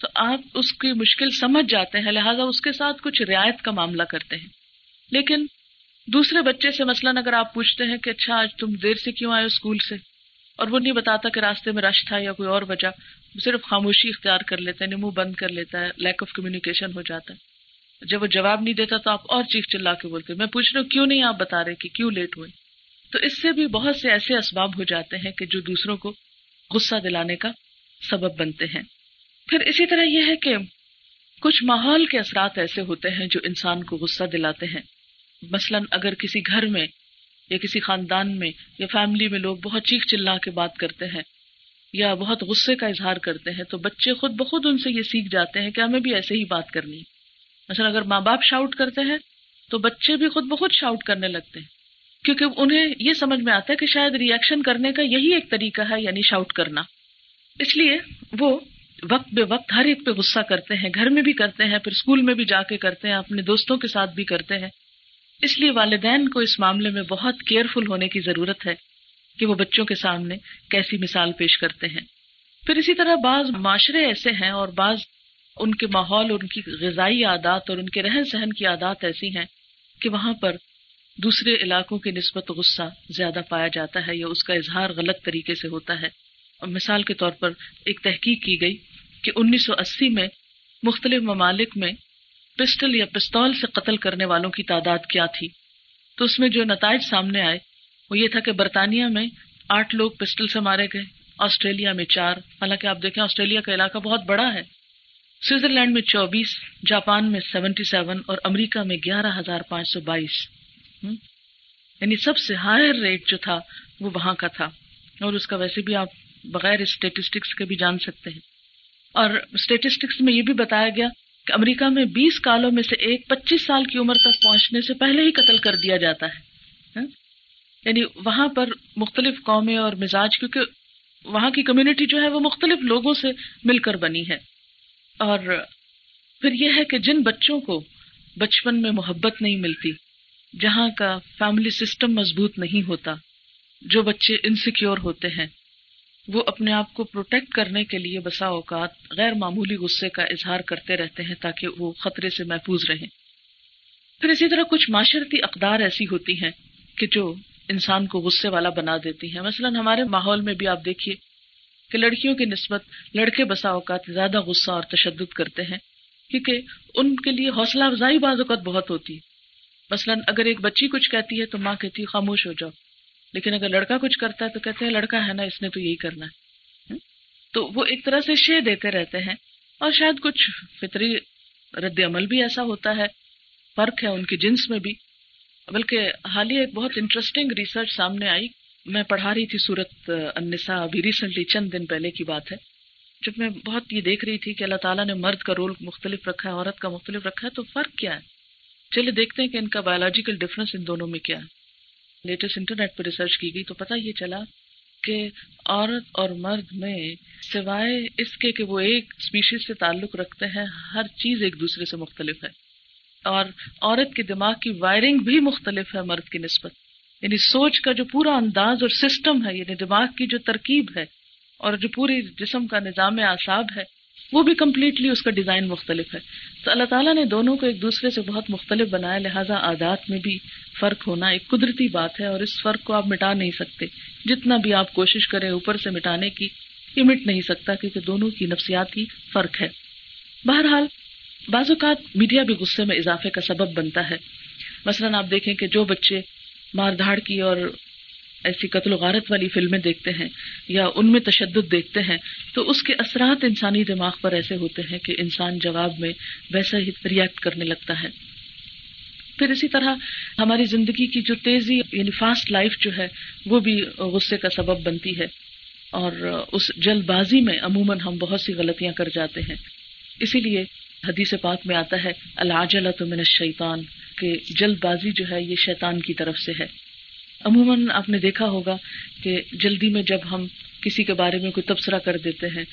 تو آپ اس کی مشکل سمجھ جاتے ہیں، لہٰذا اس کے ساتھ کچھ رعایت کا معاملہ کرتے ہیں۔ لیکن دوسرے بچے سے مثلاً اگر آپ پوچھتے ہیں کہ اچھا آج تم دیر سے کیوں آئے اسکول سے؟ اور وہ نہیں بتاتا کہ راستے میں رش تھا یا کوئی اور وجہ، صرف خاموشی اختیار کر لیتا ہے یعنی منہ بند کر لیتا ہے لیک آف کمیونیکیشن ہو جاتا ہے۔ جب وہ جواب نہیں دیتا تو آپ اور چیخ چلا کے بولتے، میں پوچھ رہا ہوں، کیوں نہیں آپ بتا رہے کہ کیوں لیٹ ہوئے؟ تو اس سے بھی بہت سے ایسے اسباب ہو جاتے ہیں کہ جو دوسروں کو غصہ دلانے کا سبب بنتے ہیں۔ پھر اسی طرح یہ ہے کہ کچھ ماحول کے اثرات ایسے ہوتے ہیں جو انسان کو غصہ دلاتے ہیں۔ مثلاً اگر کسی گھر میں یا کسی خاندان میں یا فیملی میں لوگ بہت چیخ چلا کے بات کرتے ہیں یا بہت غصے کا اظہار کرتے ہیں تو بچے خود بخود ان سے یہ سیکھ جاتے ہیں کہ ہمیں بھی ایسے ہی بات کرنی مثلا اگر ماں باپ شاؤٹ کرتے ہیں تو بچے بھی خود بخود شاؤٹ کرنے لگتے ہیں۔ کیونکہ انہیں یہ سمجھ میں آتا ہے کہ شاید ریئیکشن کرنے کا یہی ایک طریقہ ہے یعنی شاؤٹ کرنا۔ اس لیے وہ وقت بے وقت ہر ایک پہ غصہ کرتے ہیں، گھر میں بھی کرتے ہیں، پھر اسکول میں بھی جا کے کرتے ہیں، اپنے دوستوں کے ساتھ بھی کرتے ہیں۔ اس لیے والدین کو اس معاملے میں بہت کیئرفل ہونے کی ضرورت ہے کہ وہ بچوں کے سامنے کیسی مثال پیش کرتے ہیں۔ پھر اسی طرح بعض معاشرے ایسے ہیں اور بعض ان کے ماحول اور ان کی غذائی عادات اور ان کے رہن سہن کی عادات ایسی ہیں کہ وہاں پر دوسرے علاقوں کی نسبت غصہ زیادہ پایا جاتا ہے یا اس کا اظہار غلط طریقے سے ہوتا ہے۔ اور مثال کے طور پر ایک تحقیق کی گئی کہ انیس سو اسی میں مختلف ممالک میں پسٹل یا پستول سے قتل کرنے والوں کی تعداد کیا تھی۔ تو اس میں جو نتائج سامنے آئے وہ یہ تھا کہ برطانیہ میں آٹھ لوگ پسٹل سے مارے گئے، آسٹریلیا میں چار۔ حالانکہ آپ دیکھیں آسٹریلیا کا علاقہ بہت بڑا ہے۔ سوئٹزرلینڈ میں چوبیس، جاپان میں سیونٹی سیون اور امریکہ میں گیارہ ہزار پانچ سو بائیس۔ یعنی سب سے ہائر ریٹ جو تھا وہ وہاں کا تھا۔ اور اس کا ویسے بھی آپ بغیر اسٹیٹسٹکس کے بھی جان سکتے ہیں۔ اور اسٹیٹسٹکس میں یہ بھی بتایا گیا کہ امریکہ میں بیس کالوں میں سے ایک پچیس سال کی عمر تک پہنچنے سے پہلے ہی قتل کر دیا جاتا ہے۔ یعنی وہاں پر مختلف قومیں اور مزاج، کیونکہ وہاں کی کمیونٹی جو ہے وہ مختلف لوگوں سے مل کر بنی ہے۔ اور پھر یہ ہے کہ جن بچوں کو بچپن میں محبت نہیں ملتی، جہاں کا فیملی سسٹم مضبوط نہیں ہوتا، جو بچے انسیکیور ہوتے ہیں، وہ اپنے آپ کو پروٹیکٹ کرنے کے لیے بسا اوقات غیر معمولی غصے کا اظہار کرتے رہتے ہیں تاکہ وہ خطرے سے محفوظ رہیں۔ پھر اسی طرح کچھ معاشرتی اقدار ایسی ہوتی ہیں کہ جو انسان کو غصے والا بنا دیتی ہیں۔ مثلاً ہمارے ماحول میں بھی آپ دیکھیے کہ لڑکیوں کی نسبت لڑکے بسا اوقات زیادہ غصہ اور تشدد کرتے ہیں، کیونکہ ان کے لیے حوصلہ افزائی بعض اوقات بہت ہوتی ہے۔ مثلاً اگر ایک بچی کچھ کہتی ہے تو ماں کہتی ہے، خاموش ہو جاؤ۔ لیکن اگر لڑکا کچھ کرتا ہے تو کہتے ہیں، لڑکا ہے نا، اس نے تو یہی کرنا ہے۔ تو وہ ایک طرح سے شے دیتے رہتے ہیں۔ اور شاید کچھ فطری رد عمل بھی ایسا ہوتا ہے، فرق ہے ان کی جنس میں بھی۔ بلکہ حالیہ ایک بہت انٹرسٹنگ ریسرچ سامنے آئی۔ میں پڑھا رہی تھی سورت انسا ابھی ریسنٹلی چند دن پہلے کی بات ہے۔ جب میں بہت یہ دیکھ رہی تھی کہ اللہ تعالیٰ نے مرد کا رول مختلف رکھا ہے، عورت کا مختلف رکھا ہے، تو فرق کیا ہے؟ چلیے دیکھتے ہیں کہ ان کا بایولوجیکل ڈفرنس ان دونوں میں کیا ہے۔ لیٹسٹ انٹرنیٹ پہ ریسرچ کی گئی تو پتا یہ چلا کہ عورت اور مرد میں سوائے اس کے کہ وہ ایک اسپیشیز سے تعلق رکھتے ہیں، ہر چیز ایک دوسرے سے مختلف ہے۔ اور عورت کے دماغ کی وائرنگ بھی مختلف ہے، مرد کی نسبت۔ یعنی سوچ کا جو پورا انداز اور سسٹم ہے یعنی دماغ کی جو ترکیب ہے اور جو پوری جسم کا نظام اعصاب ہے، وہ بھی کمپلیٹلی اس کا ڈیزائن مختلف ہے۔ تو اللہ تعالیٰ نے دونوں کو ایک دوسرے سے بہت مختلف بنایا، لہٰذا عادات میں بھی فرق ہونا ایک قدرتی بات ہے اور اس فرق کو آپ مٹا نہیں سکتے۔ جتنا بھی آپ کوشش کریں اوپر سے مٹانے کی، یہ مٹ نہیں سکتا کیونکہ دونوں کی نفسیاتی فرق ہے۔ بہرحال، بعض اوقات میڈیا بھی غصے میں اضافے کا سبب بنتا ہے۔ مثلاً آپ دیکھیں کہ جو بچے مار دھاڑ کی اور ایسی قتل و غارت والی فلمیں دیکھتے ہیں یا ان میں تشدد دیکھتے ہیں، تو اس کے اثرات انسانی دماغ پر ایسے ہوتے ہیں کہ انسان جواب میں ویسا ہی ریئیکٹ کرنے لگتا ہے۔ پھر اسی طرح ہماری زندگی کی جو تیزی یعنی فاسٹ لائف جو ہے، وہ بھی غصے کا سبب بنتی ہے۔ اور اس جلد بازی میں عموماً ہم بہت سی غلطیاں کر جاتے ہیں۔ اسی لیے حدیث پاک میں آتا ہے، العجلۃ من الشیطان۔ کہ جلد بازی جو ہے یہ شیطان کی طرف سے ہے۔ عموماً آپ نے دیکھا ہوگا کہ جلدی میں جب ہم کسی کے بارے میں کوئی تبصرہ کر دیتے ہیں،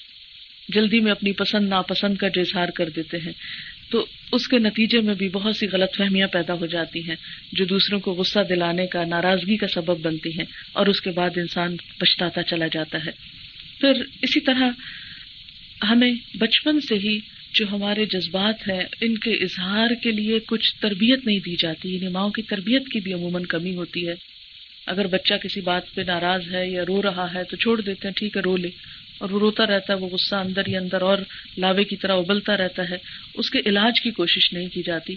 جلدی میں اپنی پسند ناپسند کا جو اظہار کر دیتے ہیں، تو اس کے نتیجے میں بھی بہت سی غلط فہمیاں پیدا ہو جاتی ہیں جو دوسروں کو غصہ دلانے کا، ناراضگی کا سبب بنتی ہیں اور اس کے بعد انسان پچھتاتا چلا جاتا ہے۔ پھر اسی طرح ہمیں بچپن سے ہی جو ہمارے جذبات ہیں، ان کے اظہار کے لیے کچھ تربیت نہیں دی جاتی یعنی ماؤں کی تربیت کی بھی عموماً کمی ہوتی ہے۔ اگر بچہ کسی بات پہ ناراض ہے یا رو رہا ہے تو چھوڑ دیتے ہیں، ٹھیک ہے، رو لے۔ اور وہ روتا رہتا ہے، وہ غصہ اندر ہی اندر اور لاوے کی طرح ابلتا رہتا ہے۔ اس کے علاج کی کوشش نہیں کی جاتی۔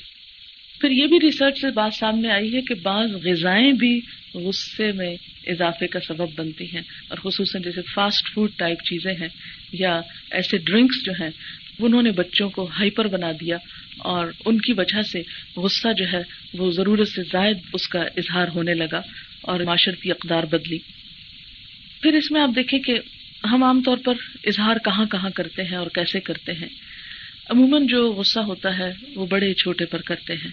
پھر یہ بھی ریسرچ سے بات سامنے آئی ہے کہ بعض غذائیں بھی غصے میں اضافے کا سبب بنتی ہیں۔ اور خصوصاً جیسے فاسٹ فوڈ ٹائپ چیزیں ہیں یا ایسے ڈرنکس جو ہیں انہوں نے بچوں کو ہائپر بنا دیا اور ان کی وجہ سے غصہ جو ہے وہ ضرورت سے زائد اس کا اظہار ہونے لگا اور معاشرتی اقدار بدلی۔ پھر اس میں آپ دیکھیں کہ ہم عام طور پر اظہار کہاں کہاں کرتے ہیں اور کیسے کرتے ہیں۔ عموماً جو غصہ ہوتا ہے وہ بڑے چھوٹے پر کرتے ہیں،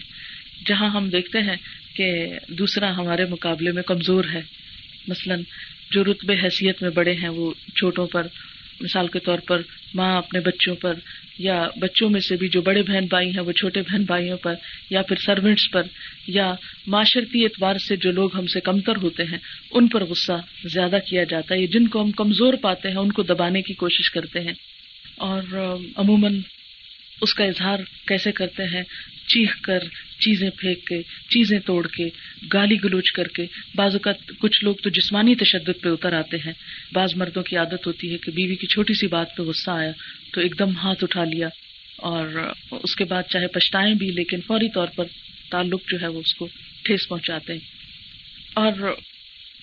جہاں ہم دیکھتے ہیں کہ دوسرا ہمارے مقابلے میں کمزور ہے۔ مثلاً جو رتبے حیثیت میں بڑے ہیں وہ چھوٹوں پر مثال کے طور پر ماں اپنے بچوں پر یا بچوں میں سے بھی جو بڑے بہن بھائی ہیں، وہ چھوٹے بہن بھائیوں پر یا پھر سروینٹس پر یا معاشرتی اعتبار سے جو لوگ ہم سے کمتر ہوتے ہیں، ان پر غصہ زیادہ کیا جاتا ہے۔ جن کو ہم کمزور پاتے ہیں، ان کو دبانے کی کوشش کرتے ہیں۔ اور عموماً اس کا اظہار کیسے کرتے ہیں؟ چیخ کر، چیزیں پھینک کے، چیزیں توڑ کے، گالی گلوچ کر کے۔ بعض اوقات کچھ لوگ تو جسمانی تشدد پہ اتر آتے ہیں۔ بعض مردوں کی عادت ہوتی ہے کہ بیوی کی چھوٹی سی بات پہ غصہ آیا، تو ایک دم ہاتھ اٹھا لیا اور اس کے بعد چاہے پچھتائیں بھی، لیکن فوری طور پر تعلق جو ہے وہ اس کو ٹھیس پہنچاتے ہیں۔ اور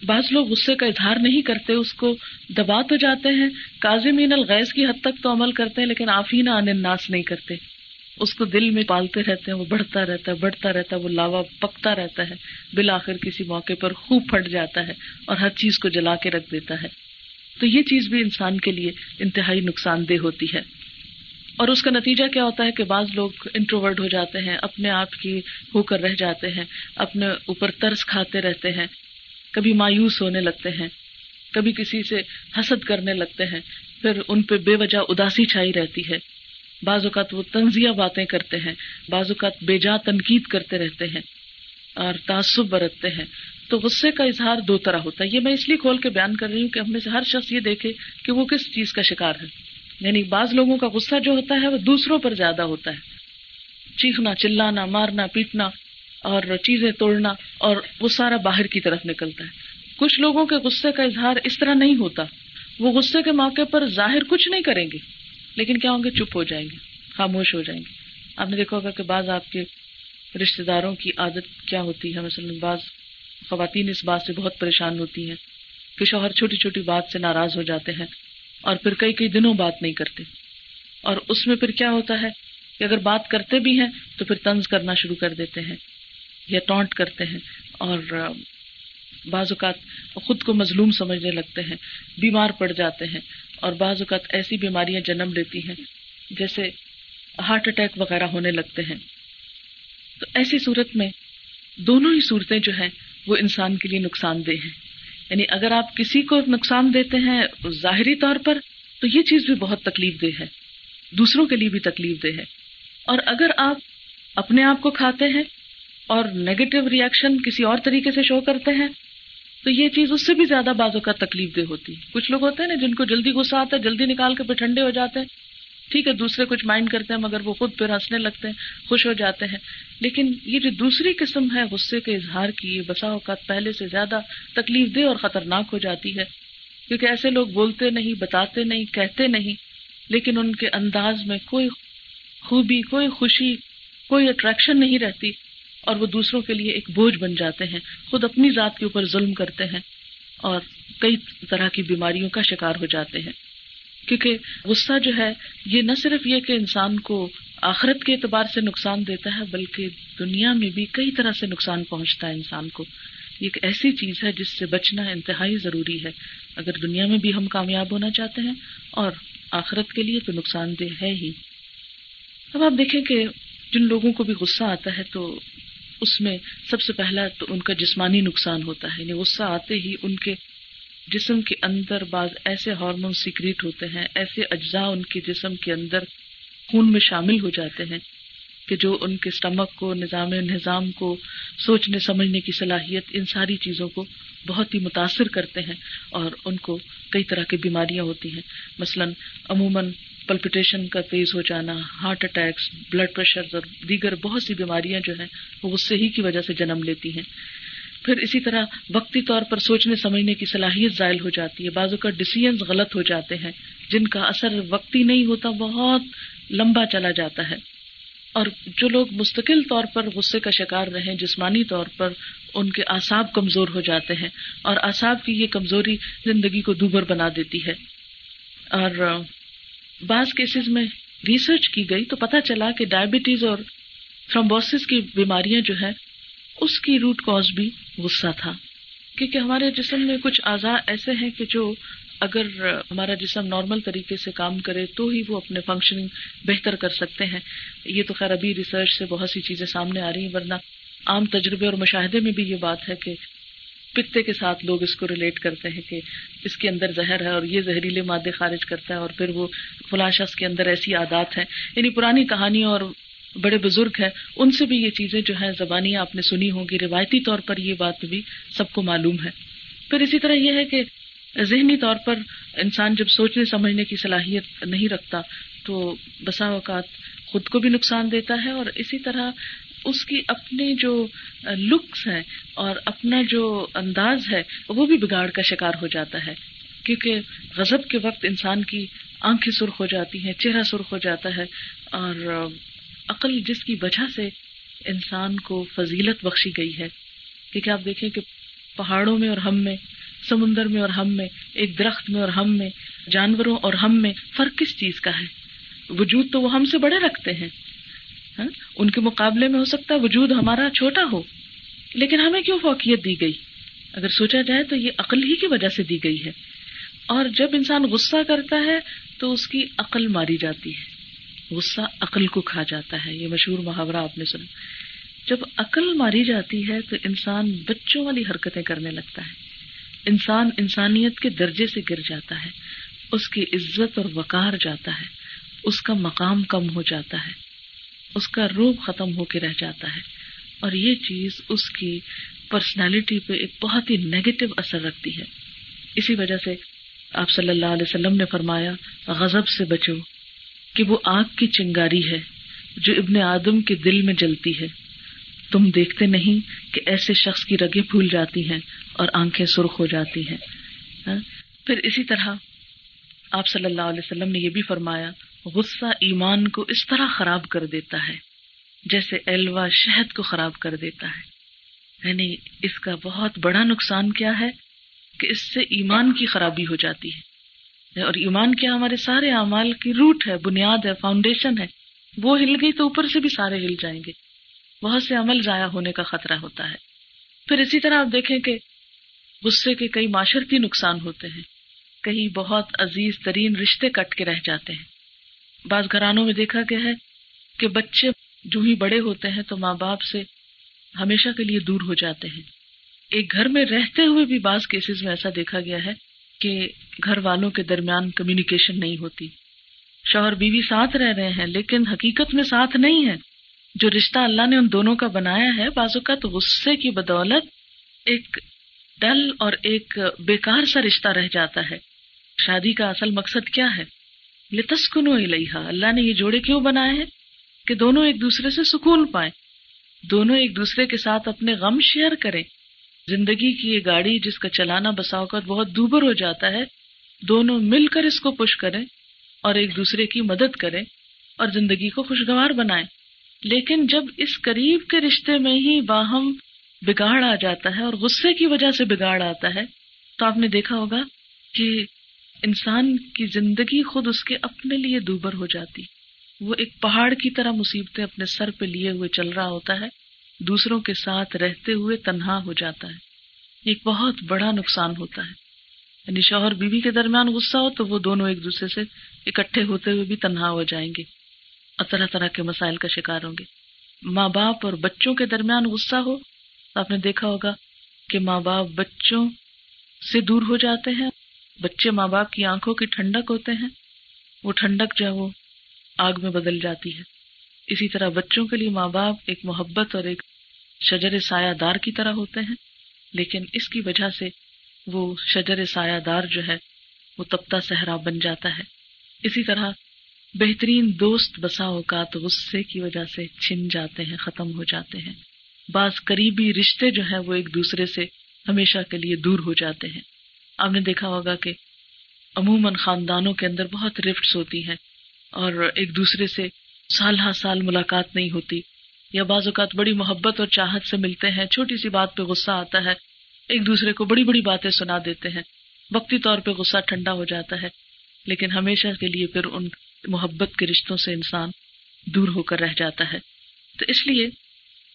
بعض لوگ غصے کا اظہار نہیں کرتے، اس کو دبا تو جاتے ہیں۔ کاظمین الغیز کی حد تک تو عمل کرتے ہیں، لیکن آفینہ ان الناس نہیں کرتے۔ اس کو دل میں پالتے رہتے ہیں، وہ بڑھتا رہتا ہے، بڑھتا رہتا ہے، وہ لاوا پکتا رہتا ہے۔ بالآخر کسی موقع پر خوب پھٹ جاتا ہے اور ہر چیز کو جلا کے رکھ دیتا ہے۔ تو یہ چیز بھی انسان کے لیے انتہائی نقصان دہ ہوتی ہے۔ اور اس کا نتیجہ کیا ہوتا ہے کہ بعض لوگ انٹروورڈ ہو جاتے ہیں، اپنے آپ کی ہو کر رہ جاتے ہیں، اپنے اوپر ترس کھاتے رہتے ہیں۔ کبھی مایوس ہونے لگتے ہیں، کبھی کسی سے حسد کرنے لگتے ہیں، پھر ان پہ بے وجہ اداسی چھائی رہتی ہے۔ بعض اوقات وہ تنزیہ باتیں کرتے ہیں، بعض اوقات بے جا تنقید کرتے رہتے ہیں اور تعصب برتتے ہیں۔ تو غصے کا اظہار دو طرح ہوتا ہے۔ یہ میں اس لیے کھول کے بیان کر رہی ہوں کہ ہم میں سے ہر شخص یہ دیکھے کہ وہ کس چیز کا شکار ہے۔ یعنی بعض لوگوں کا غصہ جو ہوتا ہے وہ دوسروں پر زیادہ ہوتا ہے۔ چیخنا، چلانا، مارنا، پیٹنا اور چیزیں توڑنا اور وہ سارا باہر کی طرف نکلتا ہے۔ کچھ لوگوں کے غصے کا اظہار اس طرح نہیں ہوتا۔ وہ غصے کے موقع پر ظاہر کچھ نہیں کریں گے، لیکن کیا ہوں گے؟ چپ ہو جائیں گے، خاموش ہو جائیں گے۔ آپ نے دیکھا ہوگا کہ بعض آپ کے رشتے داروں کی عادت کیا ہوتی ہے؟ مثلاً بعض خواتین اس بات سے بہت پریشان ہوتی ہیں کہ شوہر چھوٹی چھوٹی بات سے ناراض ہو جاتے ہیں اور پھر کئی کئی دنوں بات نہیں کرتے۔ اور اس میں پھر کیا ہوتا ہے کہ اگر بات کرتے بھی ہیں تو پھر طنز کرنا شروع کر دیتے ہیں۔ یا ٹونٹ کرتے ہیں اور بعض اوقات خود کو مظلوم سمجھنے لگتے ہیں، بیمار پڑ جاتے ہیں اور بعض اوقات ایسی بیماریاں جنم لیتی ہیں جیسے ہارٹ اٹیک وغیرہ ہونے لگتے ہیں۔ تو ایسی صورت میں دونوں ہی صورتیں جو ہیں وہ انسان کے لیے نقصان دہ ہیں۔ یعنی اگر آپ کسی کو نقصان دیتے ہیں ظاہری طور پر تو یہ چیز بھی بہت تکلیف دہ ہے، دوسروں کے لیے بھی تکلیف دہ ہے۔ اور اگر آپ اپنے آپ کو کھاتے ہیں اور نیگیٹو ریئیکشن کسی اور طریقے سے شو کرتے ہیں، تو یہ چیز اس سے بھی زیادہ بازوں کا تکلیف دہ ہوتی ہے۔ کچھ لوگ ہوتے ہیں نا جن کو جلدی غصہ آتا ہے، جلدی نکال کے پھر ٹھنڈے ہو جاتے ہیں۔ ٹھیک ہے، دوسرے کچھ مائنڈ کرتے ہیں، مگر وہ خود پھر ہنسنے لگتے ہیں، خوش ہو جاتے ہیں۔ لیکن یہ جو دوسری قسم ہے غصے کے اظہار کی، یہ بسا اوقات پہلے سے زیادہ تکلیف دہ اور خطرناک ہو جاتی ہے۔ کیونکہ ایسے لوگ بولتے نہیں، بتاتے نہیں، کہتے نہیں، لیکن ان کے انداز میں کوئی خوبی، کوئی خوشی، کوئی اٹریکشن نہیں رہتی۔ اور وہ دوسروں کے لیے ایک بوجھ بن جاتے ہیں، خود اپنی ذات کے اوپر ظلم کرتے ہیں اور کئی طرح کی بیماریوں کا شکار ہو جاتے ہیں۔ کیونکہ غصہ جو ہے، یہ نہ صرف یہ کہ انسان کو آخرت کے اعتبار سے نقصان دیتا ہے، بلکہ دنیا میں بھی کئی طرح سے نقصان پہنچتا ہے انسان کو۔ یہ ایک ایسی چیز ہے جس سے بچنا انتہائی ضروری ہے۔ اگر دنیا میں بھی ہم کامیاب ہونا چاہتے ہیں اور آخرت کے لیے تو نقصان دہ ہے ہی۔ اب آپ دیکھیں کہ جن لوگوں کو بھی غصہ آتا ہے تو اس میں سب سے پہلا تو ان کا جسمانی نقصان ہوتا ہے یعنی غصہ آتے ہی ان کے جسم کے اندر بعض ایسے ہارمون سیکریٹ ہوتے ہیں، ایسے اجزاء ان کے جسم کے اندر خون میں شامل ہو جاتے ہیں کہ جو ان کے اسٹمک کو، نظام نظام کو، سوچنے، سمجھنے کی صلاحیت، ان ساری چیزوں کو بہت ہی متاثر کرتے ہیں اور ان کو کئی طرح کی بیماریاں ہوتی ہیں۔ مثلاً عموماً پلپٹیشن کا تیز ہو جانا ہارٹ اٹیکس بلڈ پریشر اور دیگر بہت سی بیماریاں جو ہیں، وہ غصے ہی کی وجہ سے جنم لیتی ہیں۔ پھر اسی طرح وقتی طور پر سوچنے سمجھنے کی صلاحیت زائل ہو جاتی ہے۔ بعضوں کا ڈسیزنس غلط ہو جاتے ہیں، جن کا اثر وقتی نہیں ہوتا، بہت لمبا چلا جاتا ہے۔ اور جو لوگ مستقل طور پر غصے کا شکار رہے جسمانی طور پر ان کے اعصاب کمزور ہو جاتے ہیں اور اعصاب کی یہ کمزوری زندگی کو دوبر بنا دیتی ہے۔ اور بعض کیسز میں ریسرچ کی گئی تو پتہ چلا کہ ڈائبٹیز اور تھرومبوسس کی بیماریاں جو ہے اس کی روٹ کاز بھی غصہ تھا۔ کیونکہ ہمارے جسم میں کچھ اعضاء ایسے ہیں کہ جو اگر ہمارا جسم نارمل طریقے سے کام کرے تو ہی وہ اپنے فنکشننگ بہتر کر سکتے ہیں۔ یہ تو خیر ابھی ریسرچ سے بہت سی چیزیں سامنے آ رہی ہیں، ورنہ عام تجربے اور مشاہدے میں بھی یہ بات ہے کہ پتے کے ساتھ لوگ اس کو ریلیٹ کرتے ہیں کہ اس کے اندر زہر ہے اور یہ زہریلے مادے خارج کرتا ہے اور پھر وہ فلاں شخص کے اندر ایسی عادات ہیں۔ یعنی پرانی کہانی اور بڑے بزرگ ہیں، ان سے بھی یہ چیزیں جو ہے زبانی آپ نے سنی ہوں گی، روایتی طور پر یہ بات بھی سب کو معلوم ہے۔ پھر اسی طرح یہ ہے کہ ذہنی طور پر انسان جب سوچنے، سمجھنے کی صلاحیت نہیں رکھتا تو بسا اوقات خود کو بھی نقصان دیتا ہے اور اسی طرح اس کی اپنی جو لکس ہے اور اپنا جو انداز ہے، وہ بھی بگاڑ کا شکار ہو جاتا ہے۔ کیونکہ غضب کے وقت انسان کی آنکھیں سرخ ہو جاتی ہیں، چہرہ سرخ ہو جاتا ہے۔ اور عقل جس کی وجہ سے انسان کو فضیلت بخشی گئی ہے۔ کیونکہ آپ دیکھیں کہ پہاڑوں میں اور ہم میں، سمندر میں اور ہم میں، ایک درخت میں اور ہم میں، جانوروں اور ہم میں فرق کس چیز کا ہے؟ وجود تو وہ ہم سے بڑے رکھتے ہیں۔ ہاں؟ ان کے مقابلے میں ہو سکتا ہے وجود ہمارا چھوٹا ہو، لیکن ہمیں کیوں فوقیت دی گئی؟ اگر سوچا جائے تو یہ عقل ہی کی وجہ سے دی گئی ہے۔ اور جب انسان غصہ کرتا ہے تو اس کی عقل ماری جاتی ہے۔ غصہ عقل کو کھا جاتا ہے، یہ مشہور محاورہ آپ نے سنا۔ جب عقل ماری جاتی ہے تو انسان بچوں والی حرکتیں کرنے لگتا ہے۔ انسان انسانیت کے درجے سے گر جاتا ہے، اس کی عزت اور وقار جاتا ہے، اس کا مقام کم ہو جاتا ہے۔ اس کا روپ ختم ہو کے رہ جاتا ہے اور یہ چیز اس کی پرسنالٹی پہ ایک بہت ہی نیگیٹو اثر رکھتی ہے۔ اسی وجہ سے آپ صلی اللہ علیہ وسلم نے فرمایا، غضب سے بچو کہ وہ آگ کی چنگاری ہے جو ابن آدم کے دل میں جلتی ہے۔ تم دیکھتے نہیں کہ ایسے شخص کی رگیں پھول جاتی ہیں اور آنکھیں سرخ ہو جاتی ہیں۔ ہاں؟ پھر اسی طرح آپ صلی اللہ علیہ وسلم نے یہ بھی فرمایا غصہ ایمان کو اس طرح خراب کر دیتا ہے جیسے ایلوا شہد کو خراب کر دیتا ہے۔ یعنی اس کا بہت بڑا نقصان کیا ہے کہ اس سے ایمان کی خرابی ہو جاتی ہے۔ اور ایمان کیا ہمارے سارے اعمال کی روٹ ہے، بنیاد ہے فاؤنڈیشن ہے۔ وہ ہل گئی تو اوپر سے بھی سارے ہل جائیں گے۔ بہت سے عمل ضائع ہونے کا خطرہ ہوتا ہے۔ پھر اسی طرح آپ دیکھیں کہ غصے کے کئی معاشرتی نقصان ہوتے ہیں۔ کہیں بہت عزیز ترین رشتے کٹ کے رہ جاتے ہیں۔ بعض گھرانوں میں دیکھا گیا ہے کہ بچے جو ہی بڑے ہوتے ہیں تو ماں باپ سے ہمیشہ کے لیے دور ہو جاتے ہیں۔ ایک گھر میں رہتے ہوئے بھی بعض کیسز میں ایسا دیکھا گیا ہے کہ گھر والوں کے درمیان کمیونیکیشن نہیں ہوتی۔ شوہر بیوی ساتھ رہ رہے ہیں لیکن حقیقت میں ساتھ نہیں ہے جو رشتہ اللہ نے ان دونوں کا بنایا ہے، بعض اوقات غصے کی بدولت ایک ڈل اور ایک بیکار سا رشتہ رہ جاتا ہے۔ شادی کا اصل مقصد کیا ہے؟ لتسکنو الیہا، اللہ نے یہ جوڑے کیوں بنائے ہیں؟ کہ دونوں ایک دوسرے سے سکون پائیں۔ دونوں ایک دوسرے کے ساتھ اپنے غم شیئر کریں۔ زندگی کی یہ گاڑی جس کا چلانا بسا اوقات بہت دوبر ہو جاتا ہے، دونوں مل کر اس کو پش کریں اور ایک دوسرے کی مدد کریں اور زندگی کو خوشگوار بنائیں۔ لیکن جب اس قریب کے رشتے میں ہی باہم بگاڑ آ جاتا ہے اور غصے کی وجہ سے بگاڑ آتا ہے، تو آپ نے دیکھا ہوگا کہ انسان کی زندگی خود اس کے اپنے لیے دوبر ہو جاتی۔ وہ ایک پہاڑ کی طرح مصیبتیں اپنے سر پہ لیے ہوئے چل رہا ہوتا ہے، دوسروں کے ساتھ رہتے ہوئے تنہا ہو جاتا ہے۔ ایک بہت بڑا نقصان ہوتا ہے۔ یعنی شوہر بیوی کے درمیان غصہ ہو تو وہ دونوں ایک دوسرے سے اکٹھے ہوتے ہوئے بھی تنہا ہو جائیں گے اور طرح طرح کے مسائل کا شکار ہوں گے۔ ماں باپ اور بچوں کے درمیان غصہ ہو تو آپ نے دیکھا ہوگا کہ ماں باپ بچوں سے دور ہو جاتے ہیں۔ بچے ماں باپ کی آنکھوں کی ٹھنڈک ہوتے ہیں، وہ ٹھنڈک جو ہے وہ آگ میں بدل جاتی ہے۔ اسی طرح بچوں کے لیے ماں باپ ایک محبت اور ایک شجر سایہ دار کی طرح ہوتے ہیں، لیکن اس کی وجہ سے وہ شجر سایہ دار جو ہے، وہ تپتا صحرا بن جاتا ہے۔ اسی طرح بہترین دوست بسا اوقات غصے کی وجہ سے چھن جاتے ہیں، ختم ہو جاتے ہیں۔ بعض قریبی رشتے جو ہیں، وہ ایک دوسرے سے ہمیشہ کے لیے دور ہو جاتے ہیں۔ آپ نے دیکھا ہوگا کہ عموماً خاندانوں کے اندر بہت رفٹس ہوتی ہیں اور ایک دوسرے سے سال ہر سال ملاقات نہیں ہوتی یا بعض اوقات بڑی محبت اور چاہت سے ملتے ہیں، چھوٹی سی بات پہ غصہ آتا ہے، ایک دوسرے کو بڑی بڑی باتیں سنا دیتے ہیں، وقتی طور پہ غصہ ٹھنڈا ہو جاتا ہے، لیکن ہمیشہ کے لیے پھر ان محبت کے رشتوں سے انسان دور ہو کر رہ جاتا ہے۔ تو اس لیے